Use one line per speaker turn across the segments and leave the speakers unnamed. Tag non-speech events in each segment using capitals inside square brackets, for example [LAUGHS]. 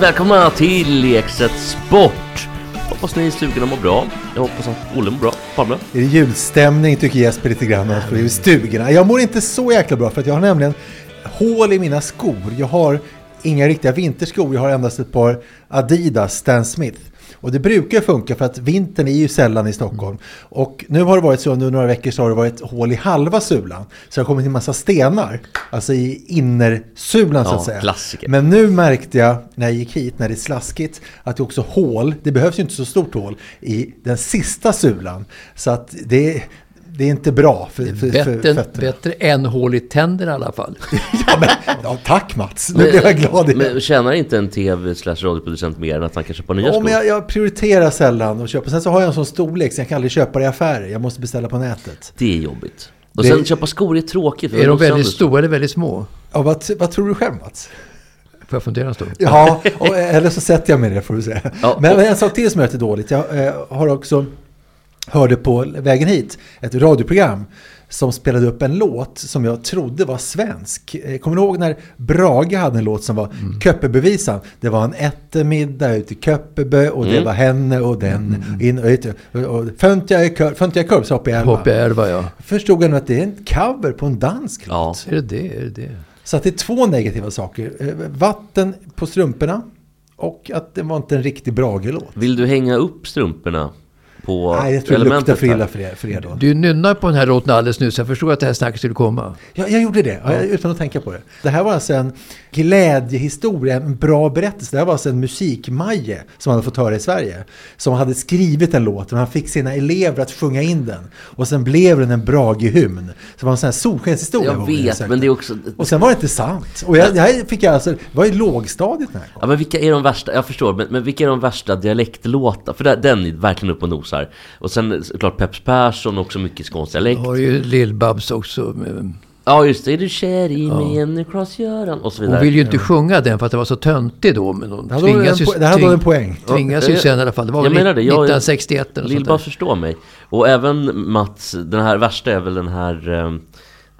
Välkomna till Lekset Sport! Hoppas ni är stugorna mår bra. Jag hoppas att Olle mår bra. Palme?
Är det julstämning tycker Jesper lite grann för i stugorna. Jag mår inte så jäkla bra för att jag har nämligen hål i mina skor. Jag har inga riktiga vinterskor, jag har endast ett par Adidas Stan Smith. Och det brukar funka för att vintern är ju sällan i Stockholm. Och nu har det varit så under några veckor så har det varit hål i halva sulan. Så det har kommit en massa stenar, alltså i innersulan så
Ja,
att säga.
klassiker.
Men nu märkte jag när jag gick hit, när det är slaskigt, att det också hål, det behövs ju inte så stort hål, i den sista sulan. Så att det, det är inte bra för, för, för
Bättre,
fötterna.
bättre än hål i tänderna i alla fall. [LAUGHS]
Ja, men, ja, tack Mats, nu blev jag glad igen.
Men tjänar inte en tv slash radioproducent mer än att han kan köpa nya
Ja,
skor?
men jag, jag prioriterar sällan att köpa. Sen så har jag en sån storlek så jag kan aldrig köpa det i affärer. Jag måste beställa på nätet.
Det är jobbigt. Och
Det-
sen köpa skor är tråkigt. för
Är de väldigt stora eller väldigt små?
Ja, vad, vad tror du själv Mats?
Får jag fundera en stund?
Ja, och, eller så sätter jag mig det får du säga.
Ja,
men,
och-
men en sak till som är lite dåligt. Jag eh, har också hörde på vägen hit ett radioprogram som spelade upp en låt som jag trodde var svensk. Eh, Kommer du ihåg när Brage hade en låt som var
Mm.
Köppebevisan? Det var en eftermiddag ute i Köppebe och det
Mm.
var henne och den. In, och, vet du, och, fönt jag i kör, fönt jag i kurv så hoppade jag i
Hopp i
elva.
älva, ja.
Förstod jag nu att det är en cover på en dansk
Ja.
låt.
Är det det? Är det det?
Så att det är två negativa saker. Eh, Vatten på strumporna och att det var inte en riktig Brage-låt.
Vill du hänga upp strumporna på
Nej, jag tror det
elementet
luktar för
här?
illa för er, för er då.
Du nynnar på den här låten alldeles nyss. Jag förstod att det här snacket skulle komma.
Ja, jag gjorde det, ja. utan att tänka på det. Det här var alltså en glädjehistoria, en bra berättelse. Det här var alltså en musikmaje som han hade fått höra i Sverige. Som hade skrivit en låt och han fick sina elever att sjunga in den. Och sen blev den en Brage-hymn. Så det var en sån här solskenshistoria.
Jag vet,
sökte.
men det är också...
Och sen var det inte sant. Och jag, det här fick jag alltså, det var i lågstadiet när jag kom.
Ja, men vilka är de värsta, jag förstår, men, men vilka är de värsta dialektlåtar? För den är verkligen upp och nosar. Och sen såklart Peps Persson, också mycket skånsk
Jag
dialekt.
har ju Lill-Babs också. med-
Ja, just det. Är du kär i mig, Jenny Klas-Göran? Och så vidare.
Hon ville ju inte sjunga den för att det var så töntig då. Men hon
Det hade varit en
tvingas ju,
po- det hade varit en poäng.
tvingas ju
Ja,
sen i alla fall. Det var
jag
väl
menar det, jag-
1961 eller sånt
Lill-Babs förstår mig. Och även Mats, den här värsta är väl den här eh,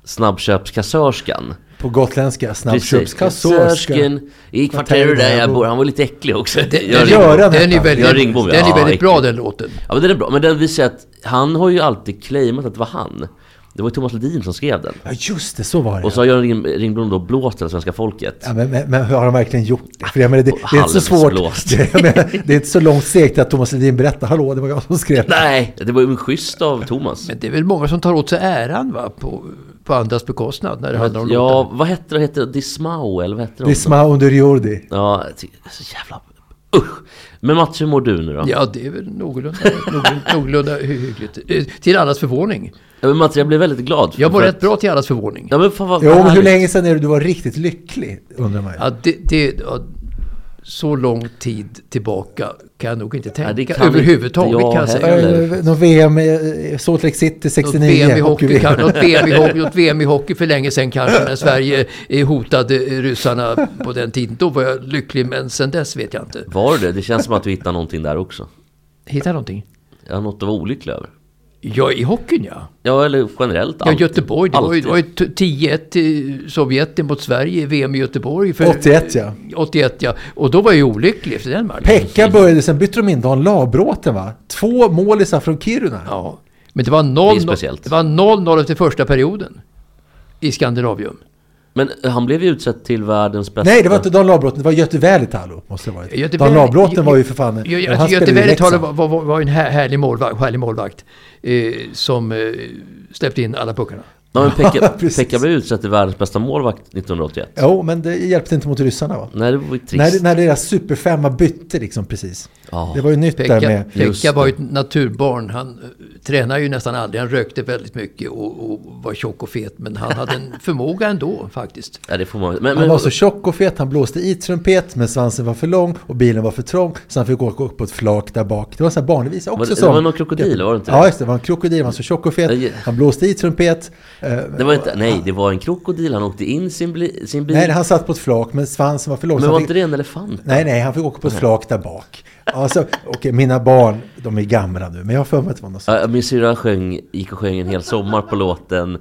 snabbköpskassörskan.
På gotländska, snabbköpskassörska.
Kassörskan i kvarteret där jag bor. Han var lite äcklig också.
Den,
Jag
den, den, är väldigt,
Ringbom,
den är
ja,
väldigt bra den låten.
Ja men den är bra, men den visar att han har ju alltid claimat att det var han. Det var ju Thomas Ledin som skrev den.
Ja just det, så var det.
Och så har Göran Ring- Ringblom då blåst hela svenska folket.
Ja, men, men, men har han verkligen gjort det? För jag menar, det, det är inte så svårt. [LAUGHS] Det, menar, det är inte så långt steg till att Thomas Ledin berättar, hallå, det var jag som skrev.
Nej, det var ju schysst av Thomas.
Men det är väl många som tar åt sig äran va? På, på andras bekostnad när det handlar om
Ja,
låtar.
vad hette det? Hette det Dismao eller vad hette de?
Disma under jordi.
Ja, det så jävla... Usch! Men Mats, hur mår du nu då?
Ja, det är väl någorlunda, någorlunda, någorlunda hy- hyggligt. Till allas förvåning.
Ja, men Mats, jag blev väldigt glad.
Jag mår
för
rätt bra till allas förvåning.
Ja, men fan vad,
Jo, men hur länge sedan är det du var riktigt lycklig, undrar man.
Ja, det, det, ja, så lång tid tillbaka kan jag nog inte tänka
Ja, det kan
överhuvudtaget kan jag säga.
Eh, Någon VM i Salt Lake City
Något
69.
VM, i hockey,
hockey-VM.
kan, något, VM i [LAUGHS] hockey, något VM i hockey för länge sedan kanske när Sverige eh, hotade ryssarna på den tiden. Då var jag lycklig men sen dess vet jag inte.
Var det? Det känns som att du hittade någonting där också.
Hitta någonting?
Har något att vara olycklig över.
Ja, i hockeyn ja.
Ja, eller generellt.
Ja,
allt.
Göteborg. Det ju,
Alltid.
var ju t- 10-1 till Sovjet mot Sverige i VM i Göteborg. För,
81 ja.
81 ja. Och då var jag ju olycklig efter den matchen.
Pekka började, sen bytte de in Dan Labråten va? Två målisar från Kiruna.
Ja. Men det var
Det
0
är speciellt.
Det var 0-0 efter första perioden. I Skandinavium.
Men han blev ju utsedd till världens bästa...
Nej, det var inte Dan Labråten, det var Göte Välitalo. Måste det varit.
Göte
Dan Labråten var ju för fan...
Alltså, Göte
i
Välitalo var, var, var en här, härlig målvakt, härlig målvakt eh, som eh, släppte in alla puckarna.
Ja, men Pekka. [LAUGHS] Pekka blev utsedd till världens bästa målvakt 1981.
Jo, men det hjälpte inte mot ryssarna va?
Nej, det var ju trist.
När, när deras superfemma bytte liksom precis.
Ja.
Det var ju nytt där
Pekka,
med...
Just
Pekka var ju ett naturbarn. Han eh, tränade ju nästan aldrig. Han rökte väldigt mycket och, och var tjock och fet. Men han hade en [LAUGHS] förmåga ändå faktiskt.
Ja, det får man... Men,
Han
men,
var så tjock och fet, han blåste i trumpet, men svansen var för lång och bilen var för trång, så han fick åka upp på ett flak där bak. Det var en sån här barnvisa också.
Var det-
som-
det var någon krokodil, var det inte?
Ja, just det. Var en krokodil, han var så tjock och fet. Han blåste i trumpet. Eh,
det var inte, nej, det var en krokodil. Han åkte in sin, bli, sin bil.
Nej, han satt på ett flak, men svansen var för lång.
men var
fick-
inte det en elefant?
Nej, nej, han fick åka på ett flak där bak. Alltså, okej, mina barn, de är gamla nu, men jag har för mig att det var något sånt.
Min syrra sjöng, gick och sjöng en hel sommar på låten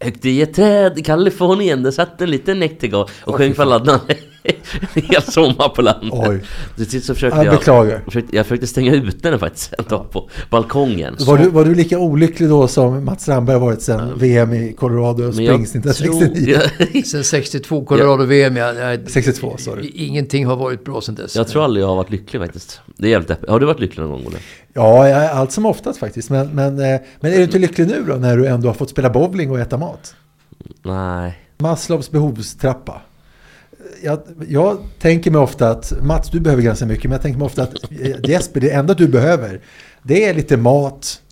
Högt i, ett träd i Kalifornien, där satt en liten näktergal och sjöng för alla [LAUGHS] en hel sommar på landet.
Oj.
Till sist så försökte
Jag
jag, försökte, jag försökte stänga ute den faktiskt [LAUGHS] en dag på balkongen.
Var du, var du lika olycklig då som Mats Strandberg har varit sedan VM i Colorado Springs 1969?
tror- [LAUGHS]
Sen 62 Colorado-VM, ja, ja,
62, sorry.
Ingenting har varit bra sen dess.
Jag tror aldrig jag har varit lycklig faktiskt. Det är jävligt deppigt. Har du varit lycklig någon gång Olle?
Ja, allt som oftast faktiskt. Men, men, eh, men är du inte lycklig nu då när du ändå har fått spela bowling och äta mat?
Nej.
Maslows behovstrappa. Jag, jag tänker mig ofta att, Mats du behöver ganska mycket, men jag tänker mig ofta att eh, Jesper, det enda du behöver, det är lite mat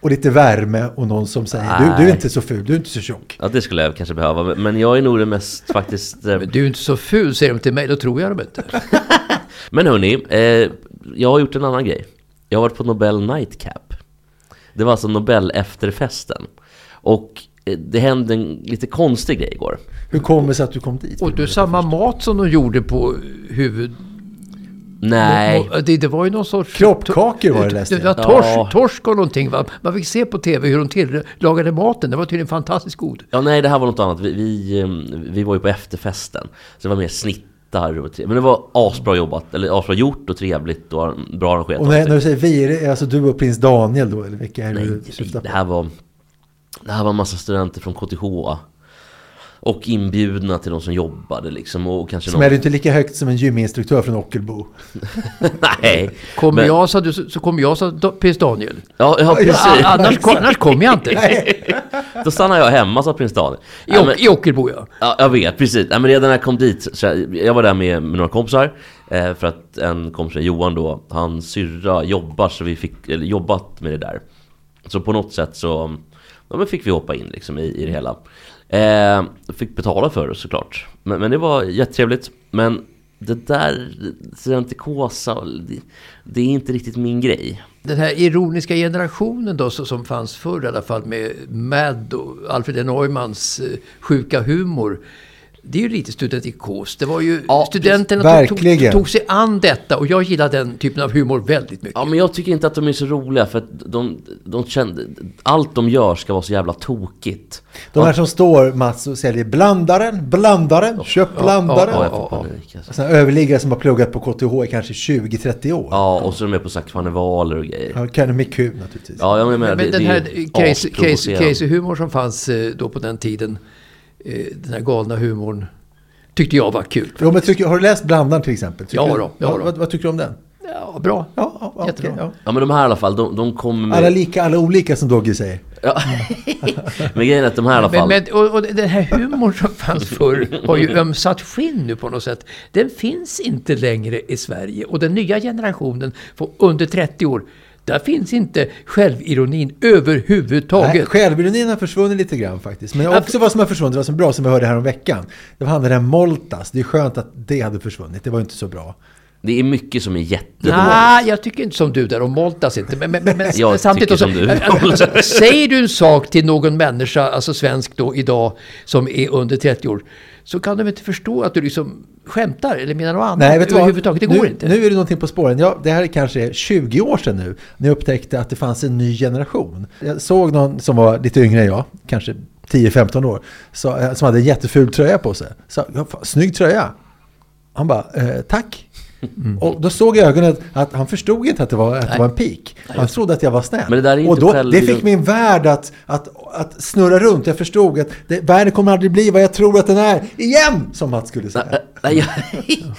och lite värme och någon som säger du, du är inte så ful, du är inte så tjock.
Ja, det skulle jag kanske behöva. Men- jag är nog det mest faktiskt... eh,
Men du är inte så ful, säger de till mig. Då tror jag dem inte. [LAUGHS]
Men hörni, eh, jag har gjort en annan grej. Jag har varit på Nobel Nightcap. Det var alltså Nobel efterfesten. Och det hände en lite konstig grej igår.
Hur kommer det sig att du kom dit?
Och du, samma mat som de gjorde på huvud...
Nej,
Det, det var ju någon sorts...
Kroppkakor var det läste
Det
jag.
var torsk,
Ja.
torsk och någonting va? Man fick se på tv hur de tillagade maten. Det var tydligen fantastiskt god.
ja, nej det här var något annat. Vi, vi, eh, vi var ju på efterfesten. Så det var mer snittar och tre- Men det var asbra jobbat, eller asbra gjort och trevligt och bra arrangerat.
Och när, när du säger vi, är det alltså du och prins Daniel då? Eller vilka är det
Nej,
du
nej,
syftar
det
på?
här var Det här var en massa studenter från KTH Och inbjudna till de som jobbade liksom och kanske
Som är inte lika högt som en gyminstruktör från Ockelbo. [LAUGHS]
Nej
Kommer
men-
jag sa du, så så kommer jag sa prins Daniel.
Ja, ja precis
Annars, kom- annars kommer jag inte. [LAUGHS] [LAUGHS]
Då stannar jag hemma sa prins Daniel
I,
ja, men,
I Ockelbo ja.
ja, Jag vet, precis ja, men redan när jag kom dit så jag, jag var där med, med några kompisar eh, För att en kompis, Johan då Hans syrra jobbar så vi fick, eller jobbat med det där Så på något sätt så ja, men fick vi hoppa in liksom i, i det hela. Eh, Fick betala för det såklart. Men, men det var jättetrevligt. Men det där studentikosa, det, det är inte riktigt min grej.
Den här ironiska generationen då som fanns förr i alla fall med Mad och Alfred Neumanns eh, sjuka humor. Det är ju lite studentikos. Det var ju
Ja,
studenterna tog, tog, tog sig an detta och jag gillar den typen av humor väldigt mycket.
Ja men jag tycker inte att de är så roliga för att de, de kände, allt de gör ska vara så jävla tokigt.
De här som står Mats och säljer blandaren, blandaren, köp blandaren.
Ja,
ja, ja.
panik alltså.
Överliggare som har pluggat på KTH i kanske 20-30 år.
Ja, och så är de med på karnevaler och grejer.
Ja, kan med kul naturligtvis.
Ja, jag menar,
Men
det,
den här
är
crazy, crazy,
asprovocerande.
crazy humor som fanns eh, då på den tiden. Eh, Den här galna humorn. Tyckte jag var kul.
Jo, men tycker, har du läst Blandaren till exempel? Tycker
Ja då, ja då.
Vad, vad tycker du om den?
Ja, bra.
Ja, ja, ja,
Jättebra.
ja.
Ja men de här i alla fall, de, de kommer med...
Alla lika, alla olika som Doggy säger.
Ja. [LAUGHS] men grejen är att de här i alla
Men,
fall...
men, och, och den här humorn som fanns förr har ju ömsat skinn nu på något sätt. Den finns inte längre i Sverige. Och den nya generationen under 30 år, där finns inte självironin överhuvudtaget.
Nej, självironin har försvunnit lite grann faktiskt. Men också vad som har försvunnit, vad som är bra som vi hörde här om veckan. Det var han den där Moltas. Det är skönt att det hade försvunnit. Det var inte så bra.
Det är mycket som är jättedåligt.
Nej, jag tycker inte som du där och Moltas inte. Men, men, men, men [LAUGHS]
Jag
samtidigt
tycker
också,
som du.
alltså, säger du en sak till någon människa, alltså svensk då idag, som är under 30 år, så kan de inte förstå att du liksom skämtar eller menar något annat
Nej, vet du
överhuvudtaget. Det går
nu,
inte.
Nu är det någonting på spåren. Ja, det här är kanske 20 år sedan nu. När jag upptäckte att det fanns en ny generation. Jag såg någon som var lite yngre än jag, kanske 10-15 år, så, eh, som hade en jätteful tröja på sig. Så, ja, fan, snygg tröja. Han bara, eh, tack.
Mm.
Och då såg jag i ögonen att, att han förstod inte att det var, att det var en pik. Han trodde att jag var snäll. Och då, det fick min värld att, att, att snurra runt. Jag förstod att det, världen kommer aldrig bli vad jag tror att den är. Igen! Som Mats skulle säga.
Nej, jag-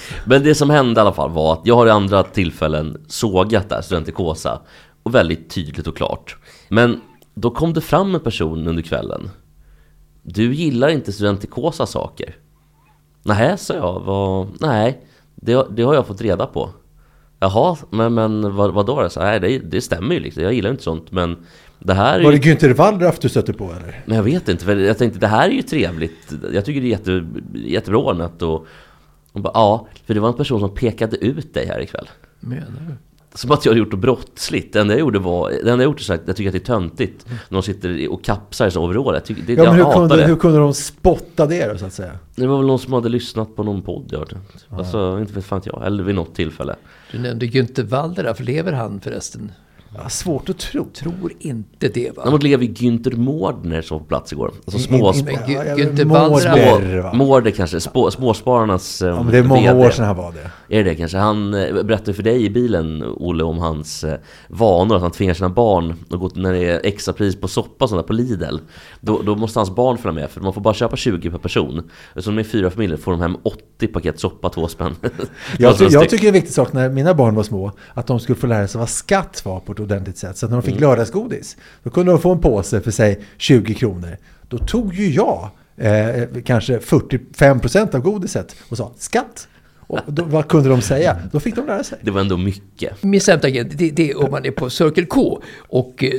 [LAUGHS] Men det som hände i alla fall var att jag har i andra tillfällen sågat där studentikosa och väldigt tydligt och klart. Men då kom det fram en person under kvällen. Du gillar inte studentikosa saker. Nej, sa jag. Vad, nej, det, det har jag fått reda på. Jaha, men, men vad, vad då? Så, nej, det, det stämmer ju liksom. Jag gillar inte sånt. Men det här är
Var
ju...
det Günther Wallraff du stötte på eller?
Men jag vet inte, för jag tänkte det här är ju trevligt. Jag tycker det är jätte, jättebra ordnat och... och bara, ja, för det var en person som pekade ut dig här ikväll.
Menar du?
Som att jag hade gjort något brottsligt. Det enda jag gjorde var, det enda jag gjort är att jag tycker att det är töntigt. När de sitter och kapsar i overall. Jag, tycker, det,
Ja,
jag
men hur
hatar
kunde,
det.
hur kunde de spotta det då så att säga?
Det var väl någon som hade lyssnat på någon podd jag hörde. Alltså, inte vet fan jag. Eller vid något tillfälle.
Du nämnde Günther Wallraff. Lever han förresten?
Ja, svårt att tro.
Tror inte det va?
Däremot lever ju Günther Mårdner som på plats igår. Alltså
In-
små...
in- in-
Men
ja,
Gü-
ja,
Günther
Mårder?
Mårder kanske. Spå, småspararnas eh,
Ja, men det är många
VD.
år sedan han var det.
Är det kanske? Han eh, berättade för dig i bilen, Olle, om hans eh, vanor. Att han tvingar sina barn att gå när det är extra pris på soppa sånt där på Lidl. Då, då måste hans barn följa med, för man får bara köpa 20 per person. Så de är fyra familjer får de hem 80 paket soppa, två spänn.
Jag, [LAUGHS] jag tycker det är en viktig sak när mina barn var små, att de skulle få lära sig vad skatt var på ordentligt sätt. Så att när de fick
Mm.
lördagsgodis, då kunde de få en påse för sig 20 kronor. Då tog ju jag eh, kanske 45% av godiset och sa skatt. Och då, vad kunde de säga? Då fick de lära sig.
Det var ändå mycket.
Min sämsta grej, det, det är om man är på Circle K. Och eh,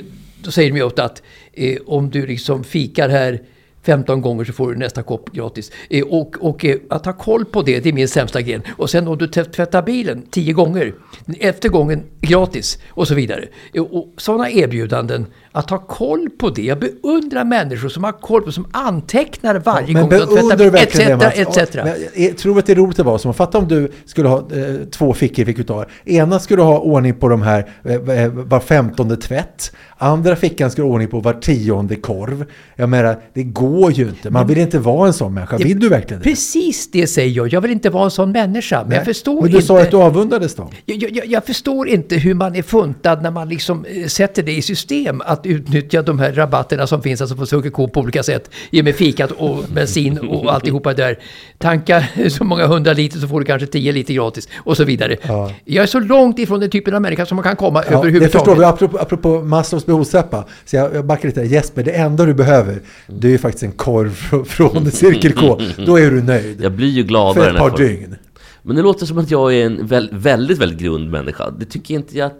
då säger de åt att eh, om du liksom fikar här 15 gånger så får du nästa kopp gratis. Eh, och och eh, att ha koll på det, det är min sämsta gren. Och sen om du tvättar bilen 10 gånger, efter gången gratis och så vidare. Eh, och sådana erbjudanden, att ha koll på det. Jag beundrar människor som har koll på, som antecknar varje
Men
gång de tvättar, etc.
Mats?
etc.
Men Jag tror att det är roligt att vara som. Fatta om du skulle ha eh, två fickor, fick du. Ena skulle ha ordning på de här eh, eh, var femtonde tvätt. Andra fickan skulle ha ordning på var tionde korv. Jag menar, det går ju inte. Man vill inte vara en sån människa. Vill du verkligen det?
Precis det säger jag. Jag vill inte vara en sån människa. Men jag
Nej.
förstår
Men du
inte...
sa att du avundades dem.
Jag, jag, jag förstår inte hur man är funtad när man liksom eh, sätter det i system att utnyttja de här rabatterna som finns alltså på Circle K på olika sätt. Ge mig fikat och bensin och alltihopa där. Tanka så många hundra liter så får du kanske 10 liter gratis och så vidare.
Ja.
Jag är så långt ifrån den typen av människa som man kan komma
Ja, det
överhuvudtaget.
förstår vi. Apropå, apropå Maslows behovstrappa. Så jag, jag backar lite. Jesper, det enda du behöver, det är ju faktiskt en korv från, från Cirkel K. Då är du nöjd.
Jag blir ju gladare
För ett
när jag
par
får-
dygn.
Men det låter som att jag är en väl, väldigt, väldigt grund människa. Det tycker inte jag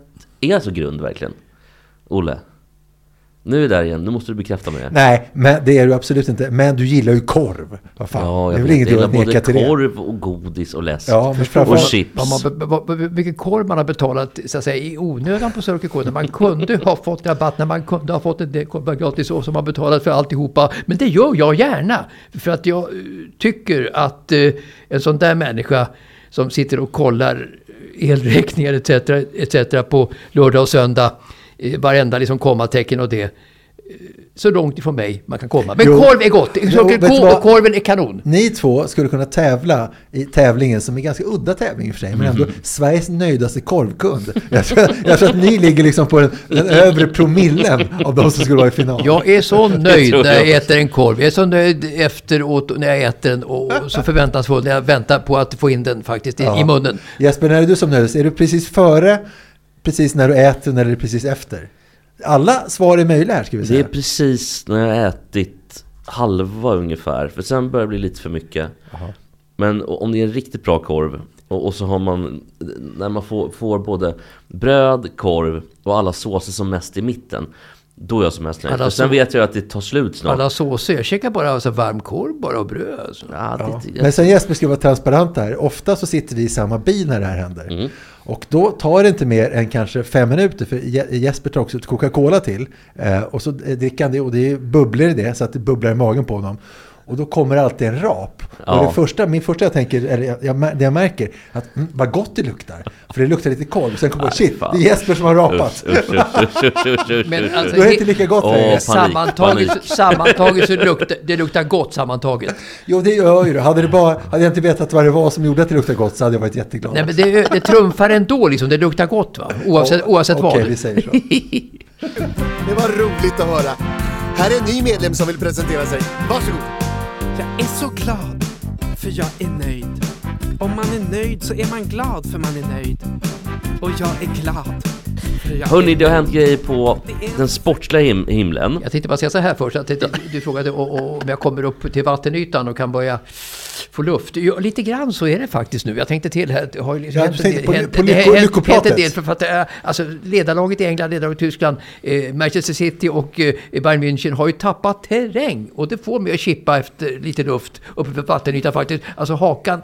är så grund verkligen. Olle. Nu är vi där igen, nu måste du bekräfta mig.
Nej, men det är du absolut inte. Men du gillar ju korv. Vad fan,
Ja,
det
jag
är väl inget
Jag
du
både
nekat till det.
korv och godis och läsk.
Ja, men
och
framförallt-
chips.
Vilken korv man har betalat så att säga, i onödan på Circle K. När man kunde ha fått rabatt, när man kunde ha fått en del korvar gratis och som man betalat för alltihopa. Men det gör jag gärna. För att jag eh, tycker att eh, en sån där människa som sitter och kollar elräkningar etc. etc. på lördag och söndag. Eh, Varenda liksom kommatecken och det. eh, Så långt ifrån mig man kan komma. Men
Jo.
korv är gott.
Jo,
och korven är kanon.
Ni två skulle kunna tävla i tävlingen som är ganska udda tävling i och för sig, men ändå Sveriges nöjdaste korvkund. Jag tror, jag tror att ni ligger liksom på den, den övre promillen av de som skulle vara i final.
Jag är så nöjd
tror
när jag
jag
äter en korv. Jag är så nöjd efteråt när jag äter den och så förväntansfull när jag väntar på att få in den faktiskt i,
Ja.
i munnen.
Jesper, när är du som nöjdast? Är du precis före, precis när du äter eller är det precis efter? Alla svar är möjliga här ska vi
Det
säga.
är precis när jag ätit halva ungefär. För sen börjar det bli lite för mycket. Men om det är en riktigt bra korv och, och så har man, när man får, får både bröd, korv och alla såser som mest i mitten. Då är jag som mest nöjd.
Alla
För sen
så-
vet jag att det tar slut snart.
Alla såser. Jag käkar bara alltså, varm korv bara och bröd. Alltså.
Ja,
Ja.
det,
Men sen Jesper ska vara transparent här. Ofta så sitter vi i samma bil när det här händer.
Mm.
Och då tar det inte mer än kanske fem minuter. För Je- Jesper tar också ett Coca-Cola till. Eh, och så dricker han det och det är bubblor i det. Så att det bubblar i magen på honom. Och då kommer alltid en rap.
Ja.
Och det första, min första jag tänker, eller jag, det jag märker, att mm, vad gott det luktar. För det luktar lite korv. Sen kommer jag, shit,
fan.
det är Jesper som har rapat.
Usch, usch, usch,
Men alltså-
Då är det inte lika gott
Åh,
längre.
panik,
sammantaget,
panik.
sammantaget så luktar det luktar gott sammantaget.
Jo, det gör ju det. Hade, det bara, hade jag inte vetat vad det var som gjorde att det luktade gott så hade jag varit jätteglad.
Nej men det, det trumfar ändå liksom. Det luktar gott va? Oavsett, oavsett
Okej,
vad.
vi säger så. [LAUGHS]
Det var roligt att höra. Här är en ny medlem som vill presentera sig. Varsågod.
Jag är så glad, för jag är nöjd. Om man är nöjd så är man glad för man är nöjd. Och jag är glad.
Hörni, det har hänt grejer på den sportsliga him- himlen.
Jag tänkte bara säga så här först. Att det- du frågade om jag kommer upp till vattenytan och kan börja få luft. Ja, lite grann så är det faktiskt nu. Jag tänkte till här. Det har ju
Ja,
hänt en
på-
del- hänt-
på
det hänt- hänt en del. För, för att, äh, alltså, ledarlaget i England, ledarlaget i Tyskland, eh, Manchester City och eh, Bayern München har ju tappat terräng. Och det får mig att chippa efter lite luft uppe på vattenytan faktiskt. Alltså hakan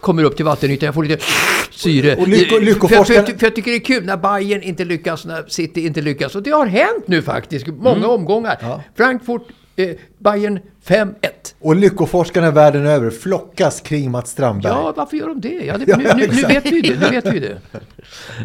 kommer upp till vattenytan. Jag får lite syre.
Och lycko-
för,
lyckoforskarna-
för, jag, för jag tycker det är kul när Bayern inte lyckas, när City inte lyckas. Och det har hänt nu faktiskt. Många
Mm.
omgångar.
Ja.
Frankfurt, eh, Bayern 5-1.
Och lyckoforskarna världen över flockas kring Mats Strandberg.
Ja, varför gör de det? Ja, det [LAUGHS]
Ja,
nu, nu, nu vet vi det. Nu vet vi det. [LAUGHS]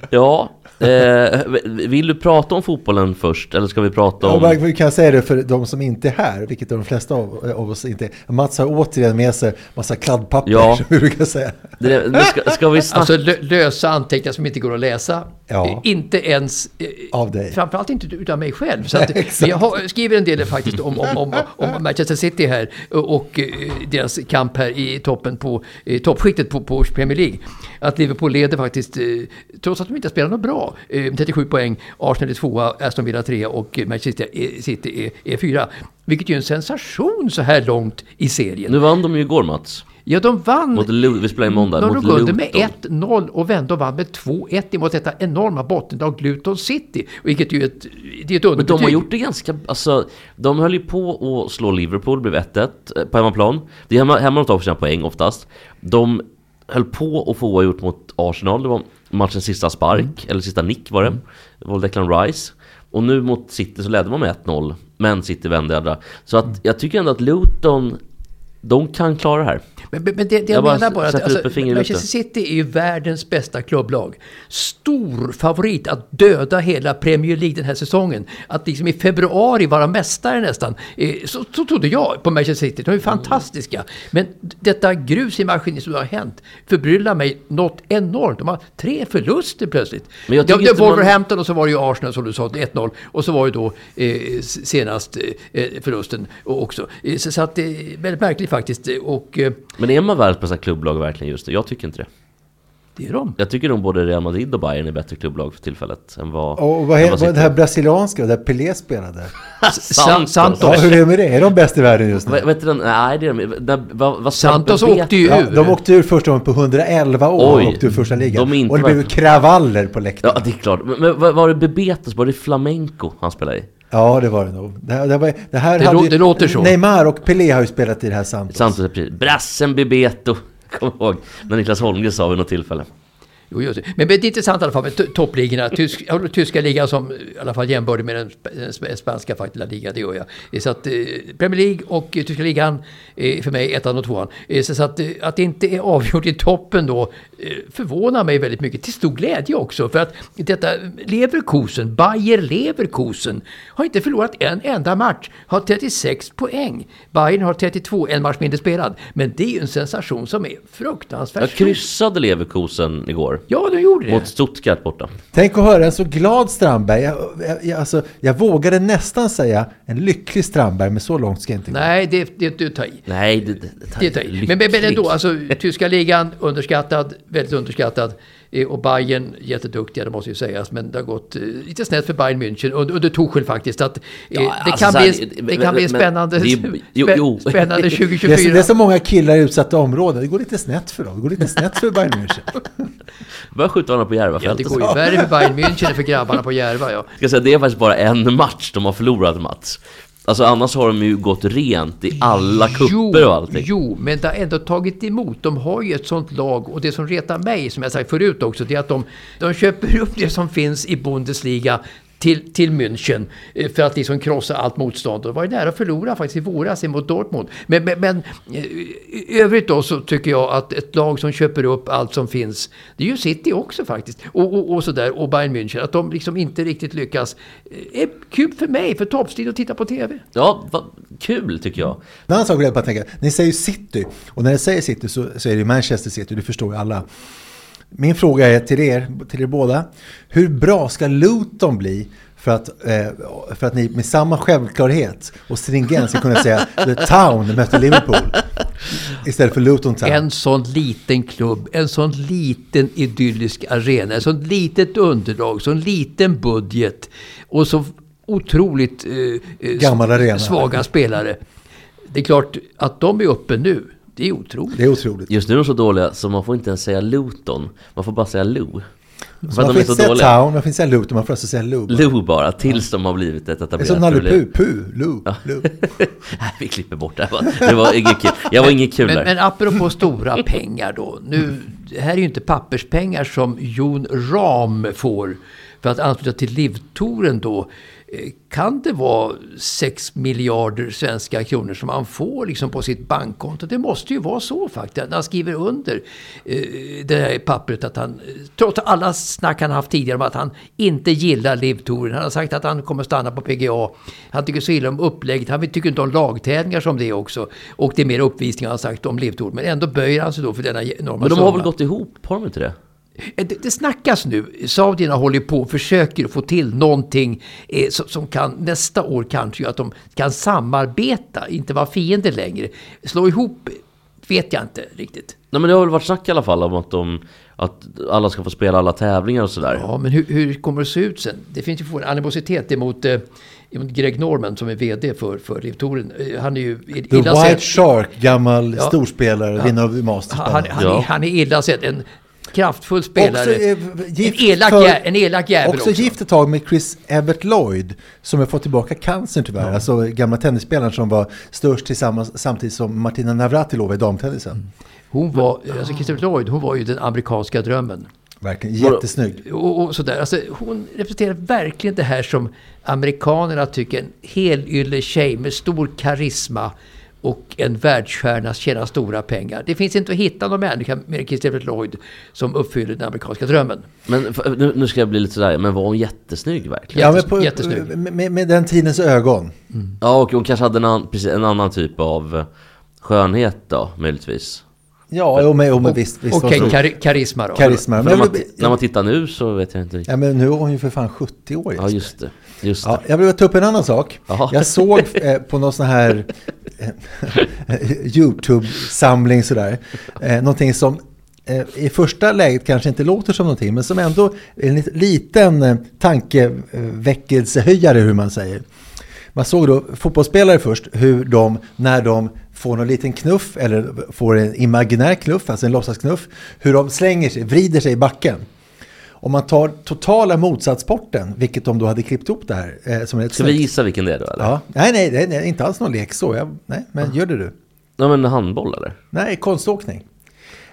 Ja, eh, vill du prata om fotbollen först? Eller ska vi prata
Ja,
om...
men vi kan säga det för de som inte är här, vilket de flesta av, av oss inte är. Mats har återigen med sig massa kladdpapper,
Ja.
som vi brukar säga.
Det, men ska, ska vi snacka...
Alltså lö, lösa anteckningar som inte går att läsa.
Ja.
Inte ens... eh,
Av dig.
Framförallt inte utav mig själv. Så att,
Nej,
jag har, skriver en del faktiskt om, om, om, om [LAUGHS] Manchester City här och, eh, deras kamp här i toppen på toppskiktet på, på Premier League. Att Liverpool leder faktiskt, eh, trots att de inte spelar något bra, eh, 37 poäng. Arsenal är tvåa, Aston Villa trea och Manchester City är, är fyra. Vilket ju är en sensation så här långt i serien.
Nu vann de ju igår Mats.
Ja, de vann.
Mot Lu- vi spelar i måndag.
De
mot
låg under med
Luton.
1-0 och vände och vann med 2-1 emot detta enorma bottenlag Luton City. Vilket ju är ett, det är ett
Men
underbetyg.
de har gjort det ganska, alltså, de höll ju på att slå Liverpool, blev 1-1 eh, på hemmaplan. Det är hemma, hemma de tar för sina poäng oftast. De höll på att få oavgjort mot Arsenal, det var matchens sista spark,
Mm.
eller sista nick var det. Det var Declan Rice. Och nu mot City så ledde man med 1-0, men City vände andra. Så att jag tycker ändå att Luton, de kan klara det här.
Men, men det, det jag,
Jag
menar bara att alltså, Manchester City är ju världens bästa klubblag. Stor favorit att döda hela Premier League den här säsongen. Att liksom i februari vara mästare nästan. Eh, Så, så trodde jag på Manchester City. De är fantastiska. Men detta grus i maskinen som har hänt förbryllar mig något enormt. De har tre förluster plötsligt.
Men jag
det, var
man-
Wolverhampton och så var det ju Arsenal som du sa, 1-0. Och så var ju då eh, senast eh, förlusten också. Eh, Så, så att det är väldigt märkligt faktiskt. Och eh,
Men är man världens bästa klubblag verkligen just nu? Jag tycker inte det.
det är de.
Jag tycker nog både Real Madrid och Bayern är bättre klubblag för tillfället än vad...
Och vad
än
är
vad
vad är det här
är.
brasilianska där Pelé spelade? [LAUGHS]
Sa- Santos.
Ja, hur är det med det? Är de bäst i världen just nu?
Vet du? Nej, det är de där, vad, vad
Santos åkte ju
Ja, de åkte ur första gången på 111 år.
Oj.
åkte ur första ligan.
De inte
och det blev kravaller på läktaren.
Ja, det är klart. Men, men var det Bebetos? Var det Flamenco han spelade i?
Ja, det var det nog. Det, här- det, var, det här
Det
hade
lå-
ju,
det låter så.
Neymar och Pelé har ju spelat i det här Santos.
Santos precis. Brassen Bebeto. [LAUGHS] Kom ihåg när Niklas Holmgren sa vid något tillfälle.
Jo, just det. Men det är intressant i alla fall med toppligorna. Tysk, tyska ligan som i alla fall jämbördig med den den sp- spanska faktiskt, La Liga, det gör jag. Så att eh, Premier League och eh, tyska ligan är för mig ettan och tvåan. Eh, Så så att, eh, att det inte är avgjort i toppen då eh, förvånar mig väldigt mycket. Till stor glädje också. För att detta Leverkusen, Bayer Leverkusen, har inte förlorat en enda match. Har 36 poäng. Bayern har 32, en match mindre spelad. Men det är ju en sensation som är fruktansvärt
Jag kryssade Leverkusen igår.
Ja, de gjorde det.
Mot Stuttgart borta.
Tänk att höra en så glad Strandberg. Jag, jag, jag, alltså, jag vågade nästan säga en lycklig Strandberg, men så långt ska jag inte gå.
Nej, det, det, det tar i.
Nej, det, det,
Det tar i. Men, men, men ändå, alltså tyska ligan underskattad, väldigt underskattad. Eh, Och Bayern jätteduktiga, det måste ju sägas. Men det har gått eh, lite snett för Bayern München under, under Tuchel faktiskt. Att, eh,
Ja,
det,
alltså
kan
så här,
bli, det
men-
kan bli
men-
spännande,
är- jo, jo.
spännande
Det är,
2024. [LAUGHS]
så- det är så många killar i utsatta områden. Det går lite snett för dem. Det går lite snett för Bayern München.
Börjar skjuta varandra på
Ja, det
Järvafältet.
går ju [LAUGHS] värre för Bayern München än för grabbarna på Järva. Ja.
Ska säga, det är faktiskt bara en match de har förlorat Mats. Alltså annars har de ju gått rent i alla kupper och allting.
Jo, men det har ändå tagit emot. De har ju ett sånt lag och det som retar mig, som jag sagt förut också, det är att de, de köper upp det som finns i Bundesliga till, till München eh, för att liksom krossa allt motstånd. Och var ju nära att förlora faktiskt i våras mot Dortmund. Men, men, men eh, i övrigt då så tycker jag att ett lag som köper upp allt som finns, det är ju City också faktiskt, och, och, och sådär, och Bayern München, att de liksom inte riktigt lyckas, eh, är kul för mig, för toppstil att titta på TV.
Ja, vad kul tycker jag.
En annan sak jag bara tänka, ni säger City, och när jag säger City så, så är det Manchester City, det förstår ju alla. Min fråga är till er, till er båda, hur bra ska Luton bli för att, eh, för att ni med samma självklarhet och stringens ska kunna säga [LAUGHS] The Town mötte Liverpool istället för Luton Town.
En sån liten klubb, en sån liten idyllisk arena, en sån litet underlag, sån liten budget och så otroligt eh, eh, svaga spelare. Det är klart att de är uppe nu. Det är otroligt.
Det är otroligt.
Just nu är de så dåliga så man får inte ens säga Luton. Man får bara säga Lou. För
Så man får inte säga
dåliga.
Town, man får inte säga Luton, man får alltså säga Lou.
Lou bara, tills de har blivit ett
Det är
etablerat
som Nalle. Puh, Puh, Lou, Lou. [LAUGHS]
Nej, vi klipper bort det här. Det var inget kul. Jag var inget kul
Men,
där.
men apropå stora pengar då. Nu, det här är ju inte papperspengar som Jon Ram får för att ansluta till Livtoren då. Kan det vara 6 miljarder svenska kronor som han får liksom på sitt bankkonto? Det måste ju vara så faktiskt. När han skriver under eh, det här pappret att han, trots alla snack han haft tidigare om att han inte gillar Livtoren. Han har sagt att han kommer stanna på PGA. Han tycker så illa om upplägget. Han tycker inte om lagtävlingar som det också. Och det är mer uppvisningar han har sagt om Livtoren. Men ändå böjer han sig då för denna enorma
Men de har
summa.
väl gått ihop? Har de inte det?
Eh, Det, det snackas nu. Saudierna håller på och försöker få till någonting eh, som, som kan nästa år kanske göra att de kan samarbeta, inte vara fiender längre. Slå ihop vet jag inte riktigt.
Nej men det har väl varit snack i alla fall om att, de, att alla ska få spela alla tävlingar och sådär.
Ja, men hur, hur kommer det se ut sen? Det finns ju en animositet emot, eh, Greg Norman som är VD för, för Livtoren. Eh, Han är ju
The
illa
White
sedd.
Shark, gammal
Ja.
storspelare, vinnare av Masters.
Han, han, han,
Ja.
är, han är illa sedd. En kraftfull spelare.
Också, eh,
en,
gift
elak,
för-
en elak jävel
Också
också.
gift ett tag med Chris Evert Lloyd som har fått tillbaka cancern tyvärr. Alltså gamla tennisspelaren som var störst tillsammans samtidigt som Martina Navratilova i damtennisen.
Hon var, alltså Christopher Lloyd, hon var ju den amerikanska drömmen.
Verkligen jättesnygg.
Och, och sådär. Alltså, hon representerar verkligen det här som amerikanerna tycker en helylle tjej med stor karisma och en världsstjärna tjänar stora pengar. Det finns inte att hitta någon människa mer än Christopher Lloyd som uppfyller den amerikanska drömmen.
Men nu, nu ska jag bli lite sådär, men var hon jättesnygg verkligen?
Ja, men på,
jättesnygg.
med, med, den tidens ögon.
Ja, och hon kanske hade en, an, precis, en annan typ av eh, skönhet då, möjligtvis.
Ja, jo, men, jo, men visst. visst
Okej, kari- karisma då.
Karisma. Men
när, man, när man tittar nu så vet jag inte riktigt.
ja, men nu är hon ju för fan 70 år.
Ja, just det. Just
Ja,
det.
jag vill ta upp en annan sak.
Jaha.
Jag såg eh, på någon sån här eh, [LAUGHS] YouTube-samling sådär, eh, någonting som eh, i första läget kanske inte låter som någonting, men som ändå är en lit- liten eh, tankeväckelsehöjare hur man säger. Man såg då fotbollsspelare först, hur de, när de får någon liten knuff, eller får en imaginär knuff, alltså en låtsasknuff, hur de slänger sig, vrider sig i backen. Om man tar totala motsatssporten, vilket de då hade klippt ihop det här. Eh, som ett
Ska vi
snyggt-
gissa vilken det är då eller?
Ja, nej, nej, nej, nej, inte alls någon lek så. Jag, nej, men gör det du.
Ja men handboll eller?
Nej, konståkning.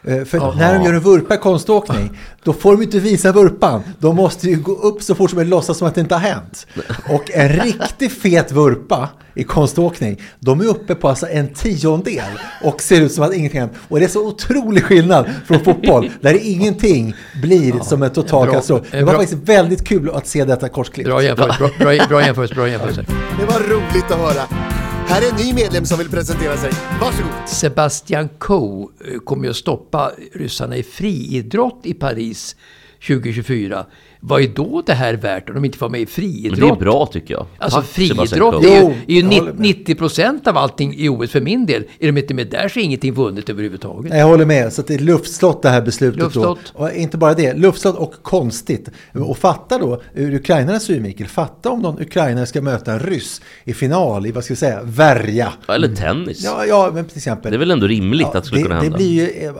Eh, För när de gör en vurpa i konståkning, då får de inte visa vurpan. De måste ju gå upp så fort som möjligt, låtsas som att det inte har hänt. Och en riktigt fet vurpa i konståkning, de är uppe på alltså en tiondel och ser ut som att ingenting hänt. Och det är så otrolig skillnad från fotboll, där ingenting blir som en total katastrof. Det var
bra-
faktiskt väldigt kul att se detta korsklipp.
Bra jämförelse, bra, bra, bra jämförelse, bra jämförelse.
Det var roligt att höra. Här är en ny medlem som vill presentera sig. Varsågod.
Sebastian Coe eh, kommer ju att stoppa ryssarna i friidrott i Paris 2024. Vad är då det här värt om de inte får med i friidrott?
Men det är bra tycker jag.
Alltså
Tack,
friidrott är ju, är ju
jag
ni-
håller med.
90 procent av allting i OS för min del. Är de inte med där så är ingenting vunnet överhuvudtaget.
Nej, Jag håller med. Så att det är luftslott det här beslutet
Luftslott.
då. Och inte bara det, luftslott och konstigt. Och fatta då, ur ukrainarnas synvinkel, fatta om någon ukrainare ska möta en ryss i final i, vad ska vi säga, värja.
Ja, Eller tennis.
Ja, ja, men till exempel.
Det är väl ändå rimligt att det skulle
det,
kunna
det
hända.
blir ju, eh,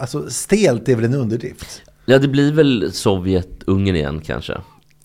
alltså stelt är väl en underdrift.
Ja det blir väl Sovjet-Ungern igen kanske.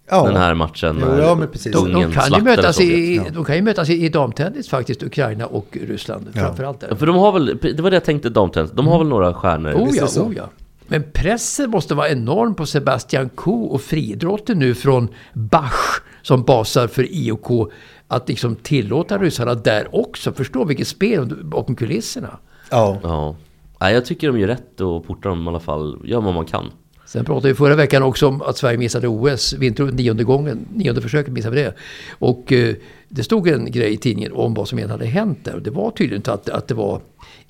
Ja.
Den här matchen när
ja, men precis.
De, de, kan ju mötas i,
Ja.
de kan ju mötas i, i damtennis faktiskt, Ukraina och Ryssland framförallt. Där.
Ja, För de har väl, det var det jag tänkte damtennis, de har väl några stjärnor?
Oh ja, oh ja. Men pressen måste vara enorm på Sebastian Coe och friidrotten nu från Bach som basar för IOK att liksom tillåta ryssarna där också. Förstå vilket spel bakom kulisserna.
Ja.
Ja. Nej, jag tycker de gör rätt och portar dem i alla fall, gör vad man kan.
Sen pratade vi förra veckan också om att Sverige missade OS, vinter nionde gången, nionde försöket missade vi det. Och eh, det stod en grej i tidningen om vad som egentligen hade hänt där. Och det var tydligen att, att det var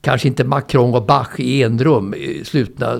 kanske inte Macron och Bach i enrum, eh, slutna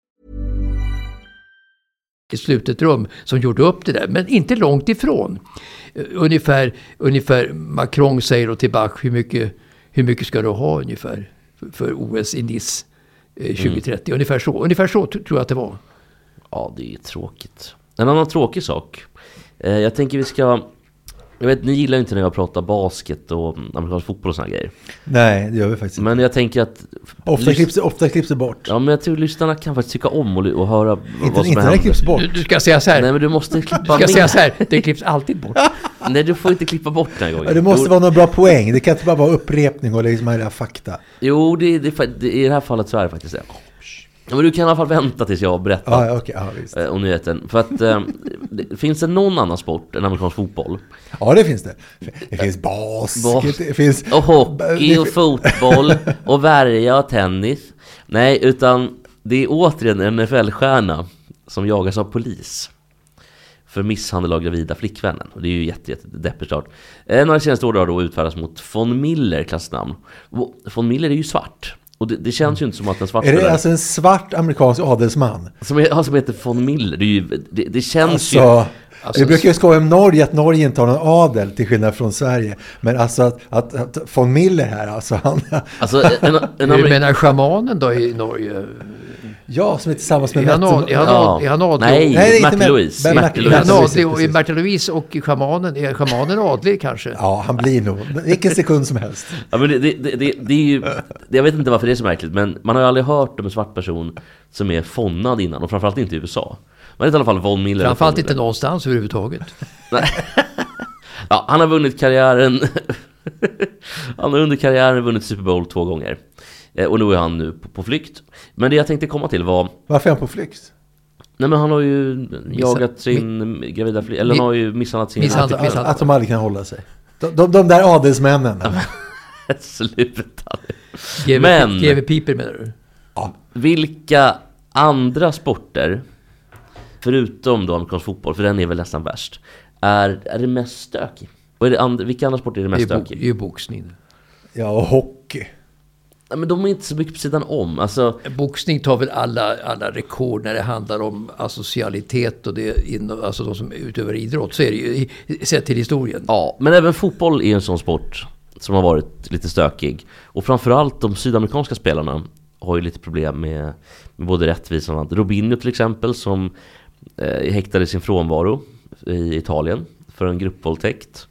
I slutet rum som gjorde upp det där, men inte långt ifrån. Eh, Ungefär, ungefär Macron säger då till Bach, hur mycket, hur mycket ska du ha ungefär för, för OS i Nice eh, 2030? Ungefär så, ungefär så tror jag att det var.
Ja, det är tråkigt. En annan tråkig sak. Eh, jag tänker vi ska... Jag vet, ni gillar ju inte när jag pratar basket och amerikansk fotboll och såna grejer.
Nej, det gör vi faktiskt inte.
Men jag tänker att...
Ofta klipps, ofta klipps det bort.
Ja, men jag tror lyssnarna kan faktiskt tycka om och, och höra
inte
vad som
inte när det
händer.
klipps bort.
Du, du ska säga så här,
Nej, men du måste [LAUGHS] klippa
du ska
med.
säga så här, det klipps alltid bort. [LAUGHS]
Nej, du får inte klippa bort den här gången.
Ja, det måste
jo,
vara någon bra poäng. Det kan inte bara vara upprepning och liksom här fakta.
Jo, det, det, det, det, i det här fallet så är det faktiskt det. Ja, men du kan i alla fall vänta tills jag berättar.
Ja, ja, okej, ja, visst.
eh, om nyheten. För att eh, finns det någon annan sport än amerikansk fotboll?
Ja, det finns det. Det finns basket, det finns...
Och hockey och fotboll [LAUGHS] och värja och tennis. Nej, utan det är återigen en NFL-stjärna som jagas av polis. För misshandel av gravida flickvännen. Och det är ju jätte, jätte. En av de senaste åren har då utfärdats mot von Miller klassnamn. Von Miller är ju svart. Och det, det känns ju inte som att en svart
Är det alltså en svart amerikansk adelsman?
som, är, han som heter von Miller. Det, är ju, det, det känns
Alltså,
ju...
Alltså,
vi brukar ju skoja om Norge, att Norge inte har någon adel till skillnad från Sverige. Men alltså att, att, att von Miller här, alltså han...
Alltså, en, en, [LAUGHS] en
Du
amerik-
menar shamanen då i Norge?
Ja, som är tillsammans med Mette-
är
Ja.
är han adlig?
Nej,
Nej, det är inte
Märta
med-
Louise.
med
Märta
Märta
Är
Louise.
han
Louise.
adlig och shamanen, är shamanen adlig kanske?
Ja, han blir nog. Vilken sekund som helst.
Ja, men det, det, det, det, är ju, det- jag vet inte varför det är så märkligt, men man har ju aldrig hört om en svart person som är fonnad innan, och framförallt inte i USA. Man vet i alla fall Von Miller.
Framförallt inte någonstans överhuvudtaget.
Ja, han har vunnit karriären... [LAUGHS] han har under karriären vunnit Super Bowl två gånger. Eh, Och nu är han nu på, på flykt. Men det jag tänkte komma till var...
Varför är han på flykt?
Nej men han har ju jagat sin gravida flicka, eller han har ju misshandlat sin...
Misshandlat-
Att,
misshandlat.
att de aldrig kan hålla sig. De, de, de där adelsmännen. [LAUGHS]
Sluta nu. Men-
GV Piper menar du?
Vilka andra sporter, förutom då amerikansk fotboll, för den är väl nästan värst, är, är det mest stökig? Och är det and, vilka andra sporter är det mest stökig?
det är boxning.
Ja, och hockey.
Men de är inte så mycket på sidan om. Alltså,
Boxning tar väl alla, alla rekord när det handlar om asocialitet och det alltså de som utövar idrott. Så är det ju sett till historien.
ja, men även fotboll är en sån sport som har varit lite stökig. Och framförallt de sydamerikanska spelarna har ju lite problem med, med både rättvisa och annat. Robinho till exempel som eh, häktade sin frånvaro i Italien för en gruppvåldtäkt.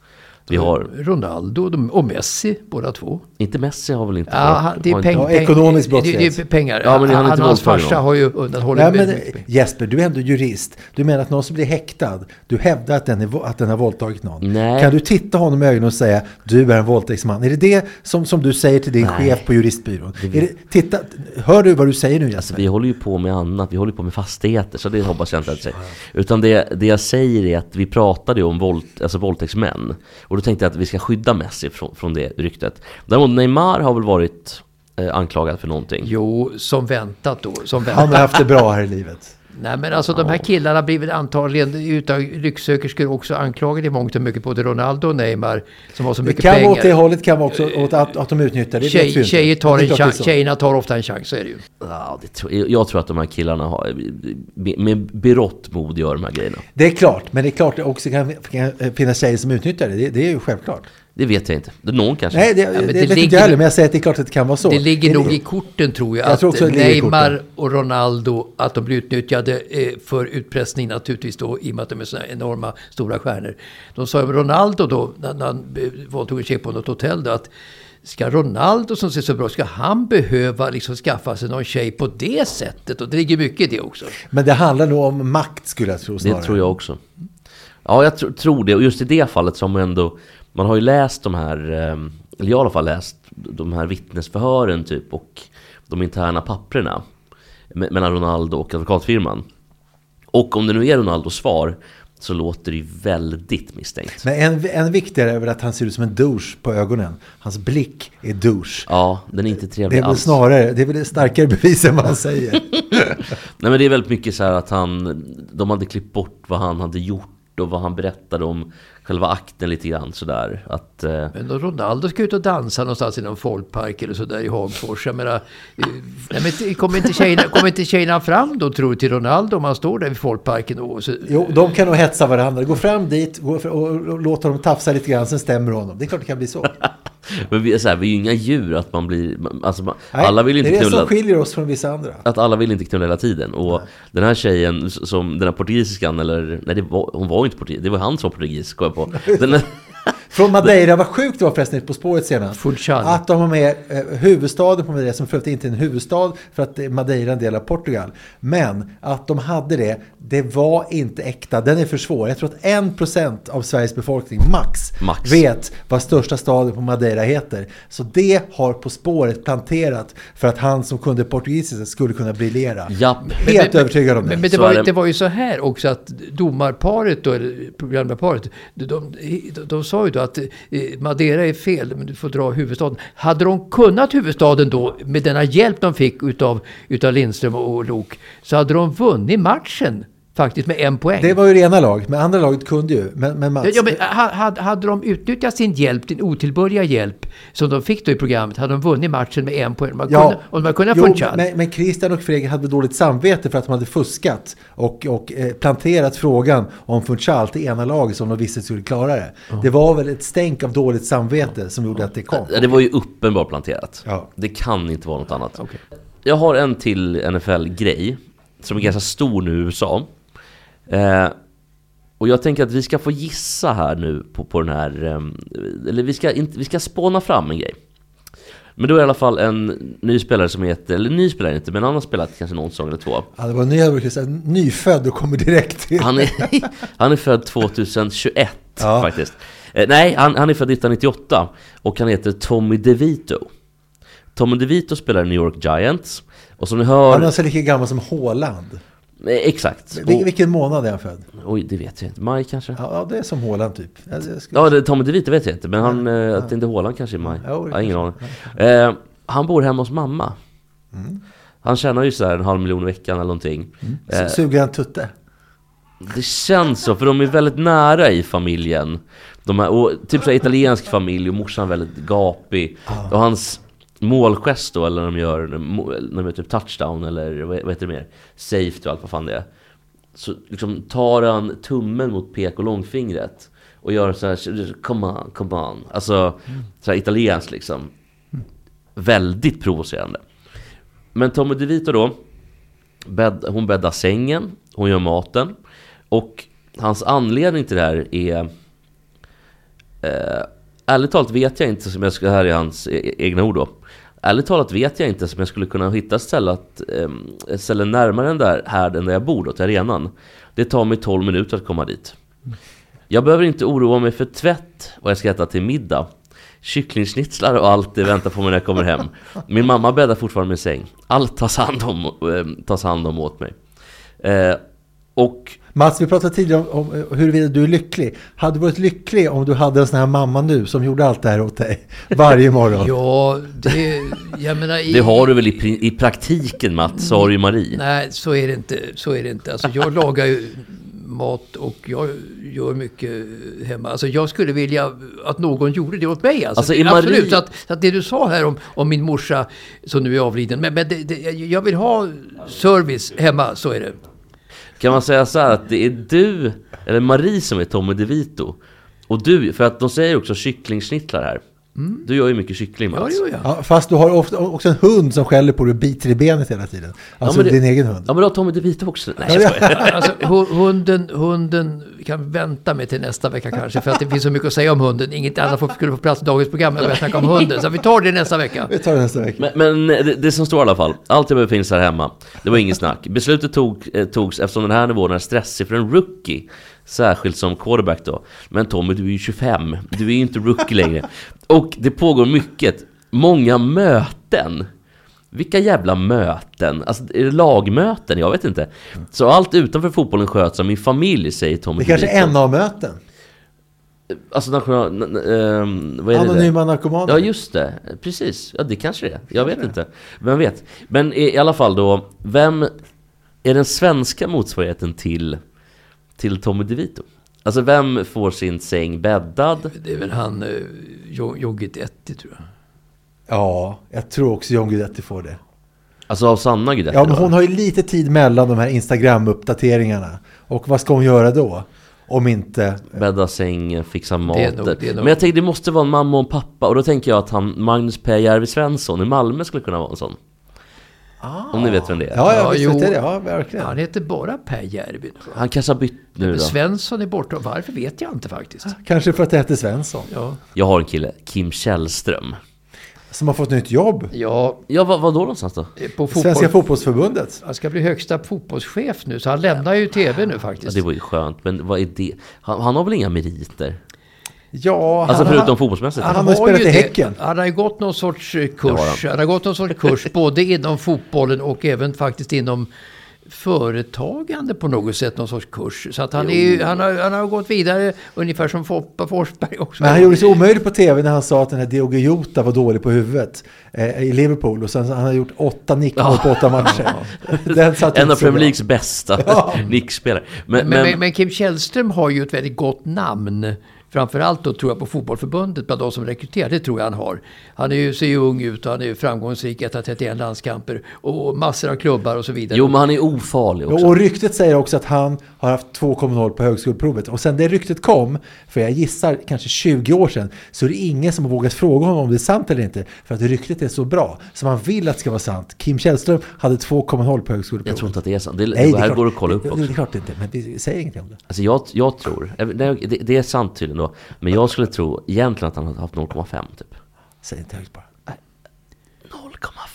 Vi har,
Ronaldo och Messi, båda två.
inte Messi har väl inte
Ja, det är peng,
inte-
peng,
ekonomisk
det, det
brottslighet.
är pengar.
Ja, men han är inte
han, hans farsa har ju undanhållit
Nej, men
mycket.
Jesper, du är ändå jurist. Du menar att någon som blir häktad, du hävdar att den, är, att den har våldtagit någon.
Nej.
Kan du titta honom i ögonen och säga du är en våldtäktsman? Är det det som, som du säger till din
Nej.
chef på juristbyrån? Är det, titta, hör du vad du säger nu Jesper?
Alltså, vi håller ju på med annat, vi håller på med fastigheter, så det hoppas jag inte att säger. Utan det, det jag säger är att vi pratade ju om våld, alltså våldtäktsmän. Och då tänkte jag att vi ska skydda Messi från, från det ryktet. Däremot Neymar har väl varit eh, anklagad för någonting.
Jo, som väntat då. Som
Han har
väntat.
haft det bra här i livet.
Nej men alltså de här killarna blir väl antagligen utav lycksökerskor också anklagade i mångt och mycket. Både Ronaldo och Neymar som har så
Det
mycket
kan vara åt det
pengar.
hållet, kan vara också åt att, att de utnyttjar det.
Tjej, tjejer tar
Det
en
det
chans, tjejerna tar ofta en chans, så är det ju.
Ja, det tror, jag, tror att de här killarna har, med, med berått mod gör de här grejerna.
Det är klart, men det är klart det också kan, kan finnas tjejer som utnyttjar det. Det, det är ju självklart.
Det vet jag inte. Någon kanske.
Nej, det,
men
det,
det
vet inte
ligger-
jag heller, men jag säger att det är klart att det kan vara så.
Det ligger nog i korten tror jag.
Jag tror
att
i
Neymar och Ronaldo, att de blir utnyttjade eh, för utpressning naturligtvis då i och med att de är såna enorma stora stjärnor. De sa om Ronaldo då, när när han eh, våldtog en tjej på något hotell då, att Ska Ronaldo som ser så bra, ska han behöva liksom skaffa sig någon tjej på det sättet? Och det ligger mycket i det också.
Men det handlar nog om makt skulle jag tro snarare.
Det tror jag också. Ja, jag tr- tror det. Och just i det fallet som ändå... Man har ju läst de här, eh, eller jag har i alla fall läst de här vittnesförhören typ och de interna papperna me- mellan Ronaldo och advokatfirman. Och om det nu är Ronaldos svar så låter det ju väldigt misstänkt.
Men en, en viktigare är väl att han ser ut som en douche på ögonen. Hans blick är douche.
Ja, den är inte
Det
trevlig
är väl
alls.
snarare, det är väl ett starkare bevis än vad han säger. [LAUGHS]
Nej men det är väldigt mycket så här att han, de hade klippt bort vad han hade gjort och vad han berättade om själva akten lite grann sådär. Att, eh,
Men då Ronaldo ska ut och dansa någonstans i någon folkpark eller sådär i Hagfors. Jag menar, eh, nej, men kommer, inte tjejerna, kommer inte tjejerna fram då tror du till Ronaldo om han står där vid folkparken? Och så,
Jo, de kan nog hetsa varandra. Gå fram dit och, och, och låt honom tafsa lite grann, sen stämmer honom. Det är klart det kan bli så.
Men vi är, så här, vi är ju inga djur att man blir, alltså man,
Nej,
alla vill ju
det
inte
är det
knulla.
som skiljer oss från vissa andra.
Att alla vill inte knulla hela tiden. Och den här tjejen, som den här portugisiskan, eller nej det var, hon var ju inte portugis, det var han som var portugis, kom jag på. [LAUGHS] Den,
Från Madeira, vad sjukt det var förresten På spåret senast.
Funchal.
Att de har med eh, huvudstaden på Madeira, som för övrigt inte är en huvudstad för att Madeira är en del av Portugal. Men att de hade det, det var inte äkta. Den är för svår. Jag tror att 1% av Sveriges befolkning, max,
Max.
vet vad största staden på Madeira heter. Så det har På spåret planterat för att han som kunde portugisiska skulle kunna briljera.
japp.
Helt övertygad om det.
Men, men det, var,
det.
var ju så här också att domarparet, då, eller programledarparet, de, de, de, de sa ju då att eh, Madeira är fel, men du får dra huvudstaden. Hade de kunnat huvudstaden då, med denna hjälp de fick utav, utav Lindström och Lok, så hade de vunnit matchen faktiskt med en poäng.
Det var ju det ena laget, men andra laget kunde ju. Men, men Mats,
Ja, men ha- hade, hade de utnyttjat sin hjälp, din otillbörliga hjälp, som de fick då i programmet, hade de vunnit matchen med en poäng. Man kunde, om de hade kunnat
jo,
få en chans.
men, men Christian och Fredrik hade dåligt samvete för att de hade fuskat och, och eh, planterat frågan om Funchal till ena laget som de visste skulle klara det. Det var väl ett stänk av dåligt samvete som gjorde att det kom.
Ja, Det var ju uppenbart planterat.
Ja.
Det kan inte vara något annat. Jag har en till NFL-grej som är ganska stor nu i USA. Eh, och jag tänker att vi ska få gissa här nu på, på den här... ehm, eller vi ska, vi ska spåna fram en grej. Men då är det i alla fall en ny spelare som heter... Eller ny spelare inte, men han har spelat kanske någon säsong eller två.
Ja, det var ny, jag brukar säga, nyfödd och kommer direkt till.
Han är, [LAUGHS] han är född 2021
Ja.
faktiskt. Eh, nej, han, han är född 1998 och han heter Tommy DeVito. Tommy DeVito spelar i New York Giants. Och som ni hör...
Han är alltså lika gammal som Håland.
Eh, exakt.
Vil- vilken månad är han född?
oj, det vet jag inte. Maj kanske?
Ja, ja, det är som Håland typ.
Ja, det, Tommy DeVito vet jag inte. Men han, eh, att det inte är Håland kanske i maj.
Det
jag har ingen aning. Eh, han bor hemma hos mamma.
Mm.
Han tjänar ju så här en halv miljon i veckan eller någonting. Eh,
Suger han tutte?
Det känns så, för de är väldigt nära i familjen. De är, och typ så här italiensk familj och morsan är väldigt gapig. Och hans målgest då, eller när de gör, när de gör typ touchdown eller vad heter det mer? Safety och allt vad fan det är. Så liksom tar han tummen mot pek och långfingret. Och gör så här, come on, come on. Alltså, så här italienskt liksom. Väldigt provocerande. Men Tommy DeVito då, bädd, hon bäddar sängen, hon gör maten. Och hans anledning till det här är... Eh, ärligt talat vet jag inte, som jag ska, här är hans e- egna ord då. Ärligt talat vet jag inte som jag skulle kunna hitta ett ehm, ställe, eh, närmare den där, härden där jag bor då, till arenan. Det tar mig 12 minuter att komma dit. Jag behöver inte oroa mig för tvätt och jag ska äta till middag. Kycklingschnitzlar och allt det väntar på mig när jag kommer hem. Min mamma bäddar fortfarande min säng. Allt tas hand om, eh, tas hand om åt mig. Eh, och
Mats, vi pratade tidigare om, om eh, huruvida du är lycklig. Hade du varit lycklig om du hade en sån här mamma nu som gjorde allt det här åt dig [LAUGHS] varje morgon?
Ja, det... Jag menar... I,
det har du väl i, i praktiken Mats, sa du ju Marie.
Nej, så är det inte. Så är det inte. Alltså, jag lagar ju mat och jag gör mycket hemma. Alltså, jag skulle vilja att någon gjorde det åt mig. Alltså,
Alltså, i
Absolut.
Marie-
Så, att, så att det du sa här om, om min morsa som nu är avliden. Men, men det, det, jag vill ha service hemma, så är det.
Kan man säga så här att det är du, eller Marie som är Tommy DeVito Och du, för att de säger också kycklingsnittlar här. Du gör ju mycket kyckling
Mm. Ja,
Mats.
jag.
Ja, fast du har ofta också en hund som skäller på dig och biter i benet hela tiden. Alltså
men det-
din egen hund.
Ja men då har Tommy DeVito också. Nej jag skojar. [LAUGHS]
Alltså, hu- hunden, hunden kan vänta med till nästa vecka kanske. För att det finns så mycket att säga om hunden. Inget annat får- skulle få plats i dagens program. Jag börjar snacka om hunden. Så vi tar det nästa vecka.
Vi tar det nästa vecka.
Men, men det, det som står i alla fall, allt jag behöver finns här hemma. Det var inget snack. Beslutet tog, eh, togs eftersom den här nivån är stressig för en rookie. Särskilt som quarterback då. Men Tommy, du är ju 25. Du är ju inte rookie längre. Och det pågår mycket. Många möten. Vilka jävla möten? Alltså, är det lagmöten? Jag vet inte. Så allt utanför fotbollen sköts av min familj, säger Tommy
Det kanske
DeVito.
är NA-möten.
Alltså national... n- n- ehm, vad är det
Anonyma
där?
narkomaner.
Ja just det, precis. Ja det kanske det är. Jag vet inte. Vem vet? Men i, i alla fall då, vem är den svenska motsvarigheten till, till Tommy DeVito? Alltså vem får sin säng bäddad?
Det är väl han, eh, Jo- Jogge Detti tror jag.
Ja, jag tror också John Guidetti får det.
Alltså av Sanna Guidetti
Ja, men
då?
hon har ju lite tid mellan de här Instagram-uppdateringarna. Och vad ska hon göra då? Om inte...
Bädda säng, fixa mat. Men jag tänkte det måste vara en mamma och en pappa. Och då tänker jag att han, Magnus P. Järvi Svensson i Malmö skulle kunna vara en sån. Om ni vet vem det är.
Ja, ja,
Ja,
visst
jo.
vet jag det. Ja, verkligen.
Han heter bara Per Järvi.
Han kanske har bytt nu då.
Svensson är borta. Varför vet jag inte faktiskt.
Kanske för att det heter Svensson.
Ja,
Jag har en kille, Kim Källström.
Som har fått nytt jobb.
ja
Ja, vad, vad då någonstans då?
på fotboll.
Svenska fotbollsförbundet.
Han ska bli högsta fotbollschef nu, så han lämnar ju tv nu
Ja,
faktiskt.
det var ju skönt, men vad är det? Han, han har väl inga meriter?
Ja,
Alltså
han,
förutom fotbollsmässigt?
han har spelat i
det.
Häcken.
Han har ju gått någon sorts eh, kurs.
han.
Han har gått någon sorts kurs [LAUGHS] både inom fotbollen och även faktiskt inom företagande på något sätt, någon sorts kurs. Så att han, är, ju- han, har, han har gått vidare ungefär som Foppa Forsberg också.
Men han gjorde sig omöjlig på tv när han sa att den här Diogo Jota var dålig på huvudet eh, i Liverpool. Och sen han har gjort åtta nickmål på åtta matcher. [LAUGHS] Den satt
En av Premier. Leagues bästa nickspelare. Men,
Men,
men,
men, men Kim Källström har ju ett väldigt gott namn. Framförallt då tror jag på fotbollförbundet, bland de som rekryterar. Det tror jag han har. Han är ju, ser ju ung ut och han är ju framgångsrik, 131 landskamper och massor av klubbar och så vidare.
jo, men han är ofarlig också.
Och ryktet säger också att han har haft 2,0 på högskoleprovet. Och sen det ryktet kom, för jag gissar kanske 20 år sedan, så är det ingen som har vågat fråga honom om det är sant eller inte. För att ryktet är så bra, så man vill att det ska vara sant. Kim Källström hade 2,0 på högskoleprovet.
Jag tror inte att det är sant. Det,
Nej,
det här
klart-
går att kolla upp
det,
också.
Det är klart det inte, men vi säger ingenting om det.
Alltså jag, jag tror, det, det är sant tydligen då, men jag skulle tro egentligen att han har haft 0,5 typ.
Säg inte högt bara.
0,5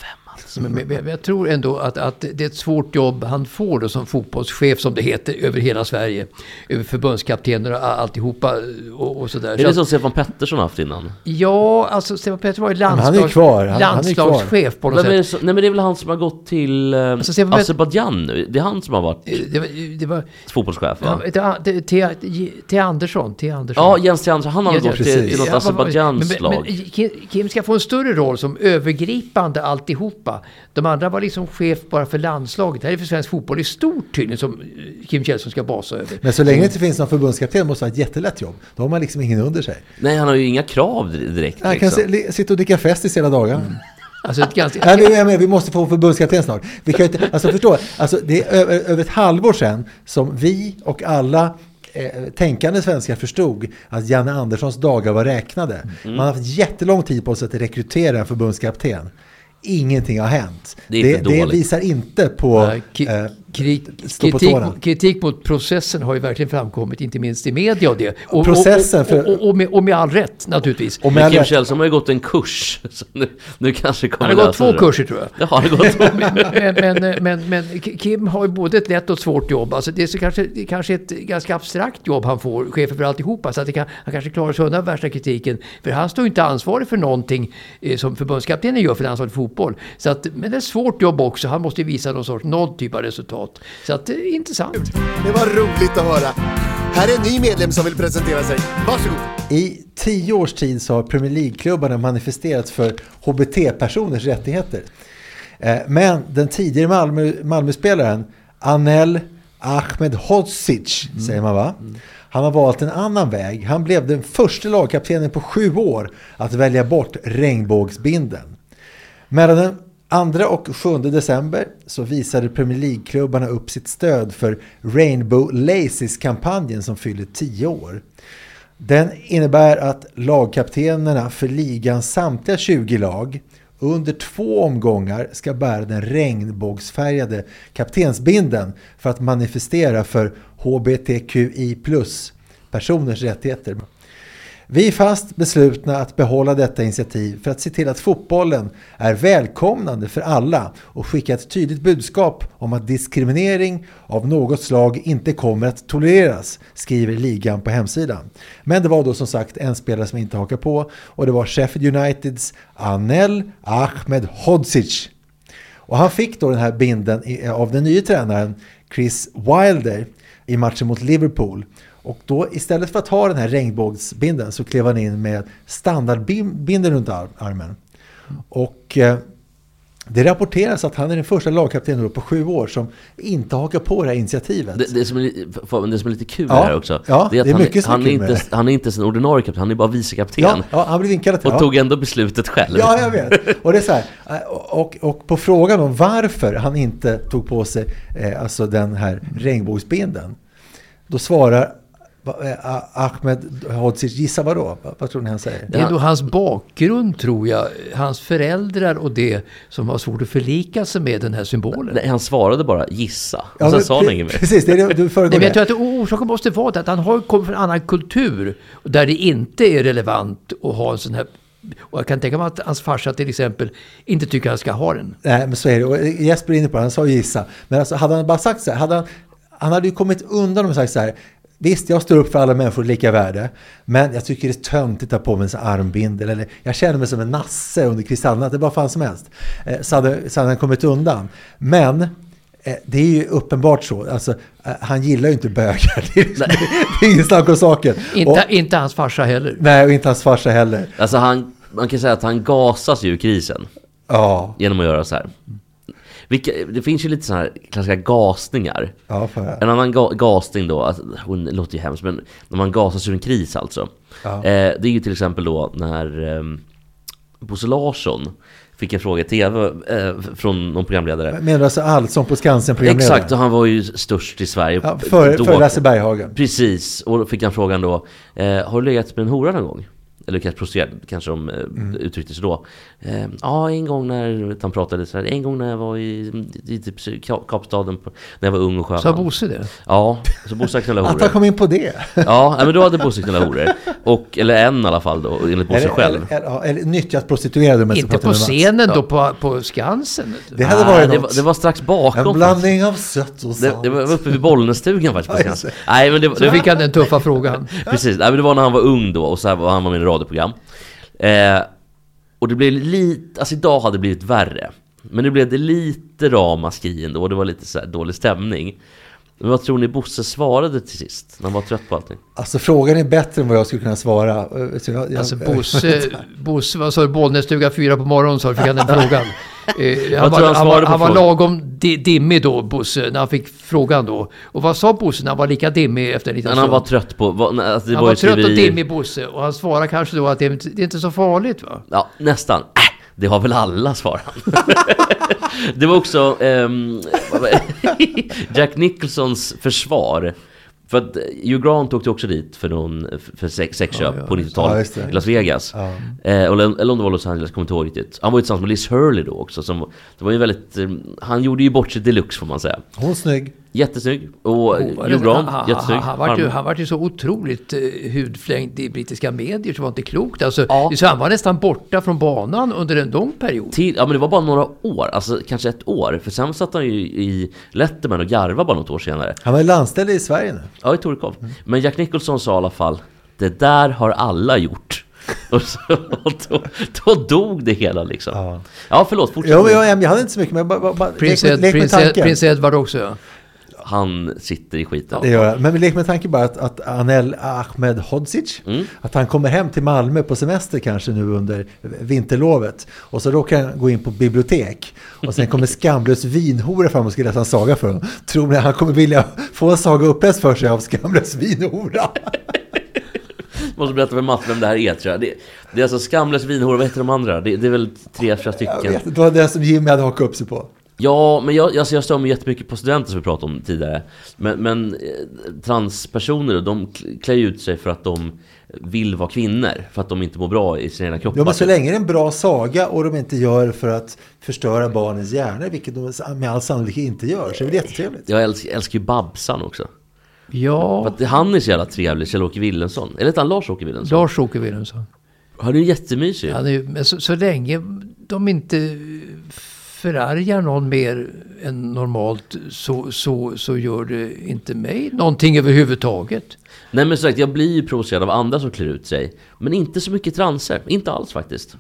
alltså.
Men, men, men jag tror ändå att, att det är ett svårt jobb han får då som fotbollschef som det heter över hela Sverige. Över förbundskaptener och alltihopa och, och sådär.
Är
Så
det
att-
som Stefan Pettersson har haft innan?
Ja, alltså Stefan Pettersson var ju
han är
landslags,
kvar. Han- han är kvar.
landslagschef på något
det
sätt.
som, nej men det är väl han som har gått till eh,
Alltså,
Azerbajdzjan nu? Det är han som har varit
Eh, Det var, det var
fotbollschef va?
ja, T. Andersson. T. Andersson.
Ja, Jens T. Andersson, han har
Ja,
gått till,
precis.
till något Azerbajdzjans
men- men-
lag.
Men Kim, Kim ska få en större roll som övergripande alltihopa. De andra var liksom chef bara för landslaget. Det här är för svensk fotboll i stort tydligen som eh, Kim Källström ska basa över.
Men så länge det inte finns någon förbundskapten måste det vara ett jättelätt jobb. Då har man liksom ingen under sig.
Nej, han har ju inga krav direkt
Han kan
liksom.
se- sitta och dricka festis hela dagarna.
Alltså ett ganska...
Nej, vi, måste få en förbundskapten snart. Vi kan inte, alltså förstå, alltså det är över, över ett halvår sedan som vi och alla eh, tänkande svenskar förstod att Janne Anderssons dagar var räknade. Man har haft jättelång tid på sig att rekrytera en förbundskapten. Ingenting har hänt.
Det
det, det visar inte på...
Ja, ki- kri-
stå på
kritik, kritik mot processen har ju verkligen framkommit, inte minst i media och det. Och,
Processen
och,
för-
och, och, och, med, och med all rätt naturligtvis.
och
Men
med
Kim
all-
Källström har ju gått en kurs. [LAUGHS] Så nu, nu kanske kommer
Han har gått två
det.
kurser tror jag.
Ja, han har gått [LAUGHS]
men, men, men, men Kim har ju både ett lätt och ett svårt jobb. Alltså det är så kanske, kanske ett ganska abstrakt jobb han får, chef för alltihopa. Så att det kan, han kanske klarar sig undan värsta kritiken. För han står ju inte ansvarig för någonting eh, som förbundskaptenen gör för landslaget fotboll. Så att, men det är ett svårt jobb också. Han måste ju visa någon sorts, någon typ av resultat. Så att det är intressant.
Det var roligt att höra. Här är en ny medlem som vill presentera sig. Varsågod.
I tio års tid så har Premier League-klubbarna manifesterat för HBT-personers rättigheter. Eh, Men den tidigare Malmö, Malmöspelaren Anel Ahmed Hodzic, säger man va? Han har valt en annan väg. Han blev den första lagkaptenen på sju år att välja bort regnbågsbinden. Mellan den 2 och 7 december så visade Premier League-klubbarna upp sitt stöd för Rainbow Laces-kampanjen som fyller 10 år. Den innebär att lagkaptenerna för ligans samtliga 20 lag under två omgångar ska bära den regnbågsfärgade kaptensbinden för att manifestera för hbtqi-plus-personers rättigheter. Vi är fast beslutna att behålla detta initiativ för att se till att fotbollen är välkomnande för alla och skicka ett tydligt budskap om att diskriminering av något slag inte kommer att tolereras, skriver ligan på hemsidan. Men det var då som sagt en spelare som inte hakar på och det var Sheffield Uniteds Anel Ahmed Hodzic. Och han fick då den här binden av den nya tränaren Chris Wilder i matchen mot Liverpool. Och då istället för att ha den här regnbågsbinden så klev han in med standardbinden runt armen. Och eh, det rapporteras att han är den första lagkaptenen på sju år som inte hakar på det här initiativet.
Det, det, som, är, det som är lite kul
ja,
här också,
ja,
det är att
det är
han,
mycket
han, är
med
inte, han är inte sin ordinarie kapten, han är bara vicekapten.
Ja, ja, han blev inkallad till
Och tog ändå beslutet själv.
Ja, jag vet. Och, det är så här, och, och på frågan om varför han inte tog på sig eh, alltså den här regnbågsbinden, då svarar eh, Ahmed Hodzic, gissa vad då? Vad tror ni han säger?
Det är då hans bakgrund tror jag, hans föräldrar och det som har svårt att förlika sig med den här symbolen.
Nej, han svarade bara gissa. Och
Ja,
sen
men
sa han inget mer.
Precis, det är det du föregår
Nej, men jag tror att orsaken måste vara det att han har kommit från en annan kultur där det inte är relevant att ha en sån här och jag kan tänka mig att hans farsa till exempel inte tycker han ska ha den.
Nej, men så är det. Och Jesper är inne på det, han sa gissa. Men alltså, hade han bara sagt så här, hade han, han hade ju kommit undan och sagt så här, Visst, jag står upp för alla människor lika värde, men jag tycker det är töntigt att ha på mig en armbindel. Eller jag känner mig som en nasse under kristallnatt, det bara fan som helst. Eh, Så hade, så hade han kommit undan. Men eh, det är ju uppenbart så. Alltså, eh, han gillar ju inte bögar. [LAUGHS] Det är, det är ingen snack om saken.
Inte,
Och,
inte hans farsa heller.
nej, och inte hans farsa heller.
Alltså han, man kan säga att han gasas ju ur krisen.
Ja,
Genom att göra så här. Vilka, det finns ju lite sådana här klassiska gasningar.
ja
En annan ga gasning då, alltså, hon låter ju hemskt, men när man gasas ur en kris alltså.
Ja.
Eh, det är ju till exempel då när eh, Bosse Larsson fick en fråga i tv eh, från någon programledare.
Menar du alltså Allsång på Skansen programledare?
Exakt, och han var ju störst i Sverige.
Ja, för,
då.
för Lasse Berghagen.
Precis, och då fick han frågan då, eh, har du legat med en hora någon gång? Eller kanske prostituerad, kanske de eh,
Mm.
uttryckte sig då. Eh, ja, en gång när, han pratade så här, en gång när jag var i, i typ Ka- Kapstaden, på, när jag var ung och sjöman.
Sa Bosse det?
Ja, så Bosse knullade
Att han
horor.
kom in på det.
Ja, men då hade Bosse knullat horor. Och, eller en i alla fall då, enligt Bosse själv.
eller, eller, ja, eller nyttjat prostituerade
Inte på scenen då på, på Skansen?
Det hade
Nej,
varit
det,
något.
var, det var strax
En
bakom. faktiskt.
blandning av sött och
Det,
salt.
det var uppe vid Bollnässtugan faktiskt. på Skansen.
det.
Nej, men det,
Så
det,
fick han den tuffa frågan.
Precis, Nej, men det var när han var ung då och så här var han var med i ett radioprogram. Eh, och det blev lite, alltså idag hade det blivit värre. Men nu blev det lite ramaskri ändå och det var lite så här dålig stämning. Men vad tror ni Bosse svarade till sist? När han var trött på allting?
Alltså frågan är bättre än vad jag skulle kunna svara. Eh, så jag- jag-
Alltså Bosse, Bosse vad sa du, Bollnässtuga fyra på morgonen sa du, fick han den [LAUGHS] frågan. Eh, han, var,
han
han, var, han var lagom di, dimmig då, Bosse, när han fick frågan då. Och vad sa Bosse när han var lika dimmig efter en liten
Men han
stund?
var trött på... Vad, nej, alltså det
han
var
var trött och dimmig Bosse. Och han svarade kanske då att det, är inte- det är inte så farligt va?
Ja, nästan. Äh, det har väl alla, svarade han. [LAUGHS] det var också var [LAUGHS] det? Jack Nicholsons försvar. För att Hugh Grant åkte också dit för, någon, för sex, sexköp
Ja, ja,
på
Ja,
90-talet
just det.
i Las Vegas.
Ja.
Eh, eller, eller om det var Los Angeles, kommer inte ihåg riktigt. Han var ju tillsammans med Liz Hurley då också. Som, det var ju väldigt, eh, han gjorde ju bort sig deluxe får man säga.
Hon snygg.
Jättesnygg. Och
Oh,
Grant,
han,
jättesnygg.
han, han, vart ju, han vart ju så otroligt eh, hudflängd i brittiska medier så det var inte klokt. Alltså,
Ja.
så han var nästan borta från banan under en lång period.
Till, ja men det var bara några år, alltså kanske ett år. För sen satt han ju i Letterman och garvade bara något år senare.
Han var ju landställd i Sverige nu.
Ja, i Torekov. Men Jack Nicholson sa i alla fall Det där har alla gjort. Och, så, då, då dog det hela liksom.
Ja.
Ja, förlåt. Fortsätt.
Jo, jag, jag hade inte så mycket, men bara, bara, med,
Ed, prins, Ed, prins Edward också ja.
Han sitter i skiten.
Det gör jag. Men vi leker med tanke bara att, att Anel Ahmed Hodzic,
Mm.
att han kommer hem till Malmö på semester kanske nu under vinterlovet. Och så råkar han gå in på bibliotek. Och sen kommer skamlös vinhora fram och ska läsa en saga för honom. Tror ni han kommer vilja få en saga uppläst för sig av skamlös vinhora? [LAUGHS]
Måste berätta för Mats vem det här är tror jag. Det, det är alltså Skamlös vinhora, vad heter de andra? Det, det är väl tre, fyra
Jag
stycken.
vet inte, det var det som Jimmy hade hakat upp sig på.
Ja, men jag, alltså jag stör mig jättemycket på studenter som vi pratade om tidigare. Men, men eh, transpersoner, de kl- klär ju ut sig för att de vill vara kvinnor. För att de inte mår bra i sina egna kroppar.
Ja, men så länge det är en bra saga och de inte gör för att förstöra barnens hjärnor, vilket de med all sannolikhet inte gör, så är det jättetrevligt.
Jag älskar, älskar ju Babsan också.
Ja,
För att han är så jävla trevlig, Kjell-Åke Willensson. Eller heter han Lars-Åke Willensson?
Lars-Åke Wilhelmsson.
Han är ju jättemysig.
Han är, så, så länge de inte förargar någon mer än normalt så, så, så gör det inte mig någonting överhuvudtaget.
Nej men som sagt, jag blir ju provocerad av andra som klär ut sig. Men inte så mycket transer. Inte alls faktiskt.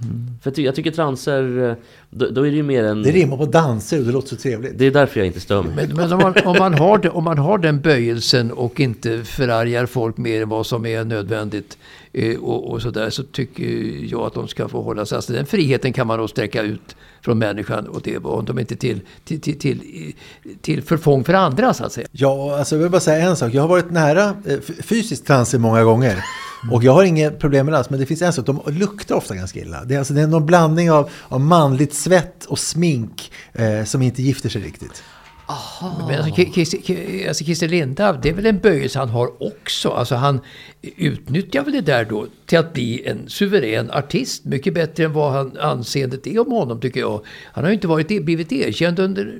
För jag, ty- jag tycker transer, då, då är det ju mer en...
Det rimmar på danser och det låter så trevligt.
Det är därför jag inte stör mig.
Men, men om, man, om, man har det, om man har den böjelsen och inte förargar folk mer än vad som är nödvändigt och, och sådär så tycker jag att de ska få hålla sig. Alltså den friheten kan man då sträcka ut från människan och det var de inte till, till, till, till, till förfång för andra så att säga.
Ja, alltså jag vill bara säga en sak. Jag har varit nära eh, fysiskt transer många gånger. Och jag har inget problem med det alls, men det finns en sak. De luktar ofta ganska illa. Det är, alltså, det är någon blandning av, av manligt svett och smink eh, som inte gifter sig riktigt.
Men alltså, Christer, alltså Christer Lindarw, det är väl en böjelse han har också. Alltså han utnyttjar väl det där då till att bli en suverän artist. Mycket bättre än vad han, anseendet är om honom tycker jag. Han har ju inte varit, blivit erkänd under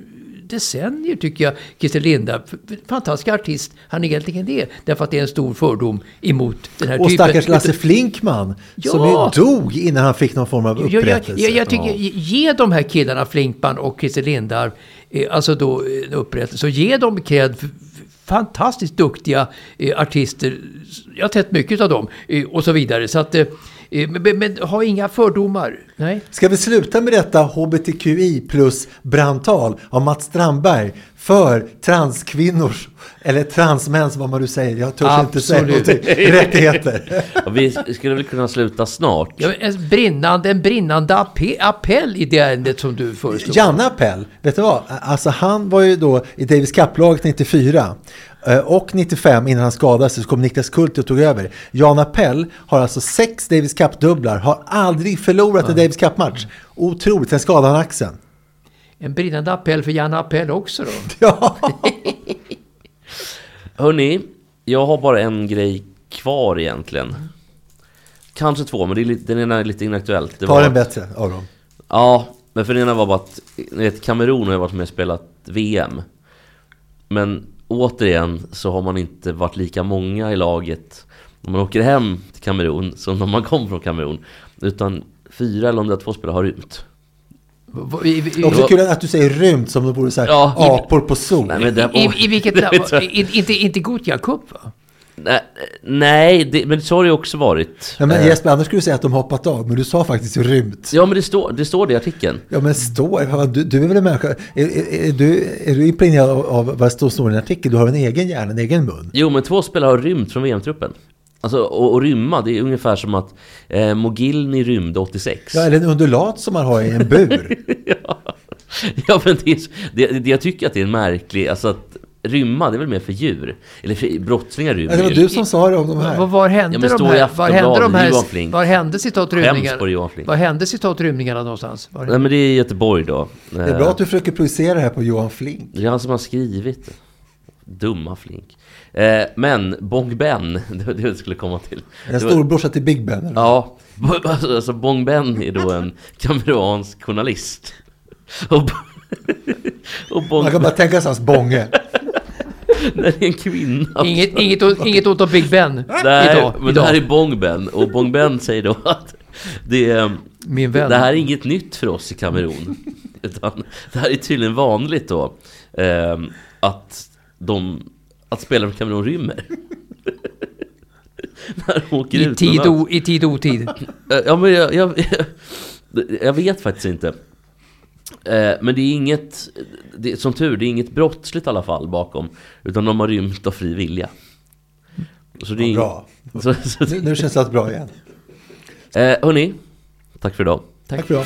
decennier tycker jag, Christer Lindarw. Fantastisk artist han egentligen är. Därför att det är en stor fördom emot den här
Och
typen.
stackars Lasse Flinkman som
Ja.
ju dog innan han fick någon form av
Jag, jag,
upprättelse.
jag, jag tycker, ge de här killarna, Flinkman och Christer Lindarw, Eh, alltså då en upprättelse. Så ge dem cred. Fantastiskt duktiga eh, artister. Jag har sett mycket av dem. Eh, och så vidare. Så att, eh, men, men, men ha inga fördomar. Nej.
Ska vi sluta med detta HBTQI plus brandtal av Mats Strandberg för transkvinnors, eller transmäns, vad man nu säger, jag törs inte säga
Absolut.
någonting, rättigheter.
Ja, vi skulle väl kunna sluta snart.
Ja, en brinnande, en brinnande appe, appell i det ärendet som du föreslår.
Janne Appel, vet du vad? Alltså han var ju då i Davis Cup-laget 94. eh, Och 95 innan han skadade sig så kom Niklas Kulti och tog över. Jan Appel har alltså sex Davis Cup-dubblar, har aldrig förlorat en Davis Cup-match. Otroligt, sen skadade han axeln.
En brinnande appell för Janne Appell också då. [LAUGHS]
Ja. [LAUGHS]
Hörni, jag har bara en grej kvar egentligen. Kanske två, men det är lite, den ena är lite inaktuellt. Det
Ta
var-
den bättre av dem.
Ja, men för den ena var bara att ni vet, Kamerun har ju varit med och spelat VM. Men återigen så har man inte varit lika många i laget när man åker hem till Kamerun som när man kom från Kamerun. Utan fyra eller om det är två spelare har rymt.
I- i-
Det är också kul att du säger rymt som om det vore så här
Ja.
apor på sol.
Nej, men det,
I, i vilket [LAUGHS] land?
Det-
I- Inte, inte Gothia Cup va?
Nej, det, men så har det också varit.
Ja, men
Eh,
Jesper, annars skulle du säga att de hoppat av, men du sa faktiskt rymt.
Ja men det står, det står det i artikeln.
Ja men står, du, du är väl en människa, är, är, är, du, är du imponerad av, av vad som står i en artikel? Du har en egen hjärna, en egen mun.
Jo men två spelare har rymt från VM-truppen. Alltså och, och rymma, det är ungefär som att eh, Mogilny rymde 86.
Ja, eller en undulat som man har i en bur. [LAUGHS]
Ja men det, är, det, det, jag tycker att det är en märklig, alltså att rymma det är väl mer för djur. Eller för, brottslingar rymmer
Ja, det var
ju.
du som sa det om de här.
Var, var hände
Ja,
de här, var hände de här,
Flink.
var hände citat
Skäms på det,
rymningarna?
Johan Flink.
Var hände citat rymningarna någonstans? Var
Nej men det är i Göteborg då.
Det är bra att du försöker projicera det här på Johan Flink.
Det är han som har skrivit det. Dumma Flink. Eh, men Bong Ben, [LAUGHS] det var det jag skulle komma till.
En storbrorsa till Big Ben. eller?
Ja, [LAUGHS] alltså, Bong Ben är då en [LAUGHS] kameransk journalist. Och, och Bong
Man kan bara tänka sig hans bånge.
Nej, det är en kvinna.
Inget, inget, inget ont om Big Ben
Nej,
idag.
men
idag.
det här är Bong Ben. Och Bong Ben säger då att det, är,
Min vän.
det här är inget nytt för oss i Kamerun. Utan det här är tydligen vanligt då. Eh, att, de, att spelare från Kamerun rymmer. [LAUGHS] När de åker
I tid, o, I tid och otid. [LAUGHS]
Ja men jag, jag, [LAUGHS] jag vet faktiskt inte. Eh, Men det är inget, det, som tur, det är inget brottsligt i alla fall bakom. Utan de har rymt av fri vilja. Så det är
Bra.
ing- Så, så,
Nu, nu känns det allt bra igen.
eh, hörni, tack för idag.
Tack för idag.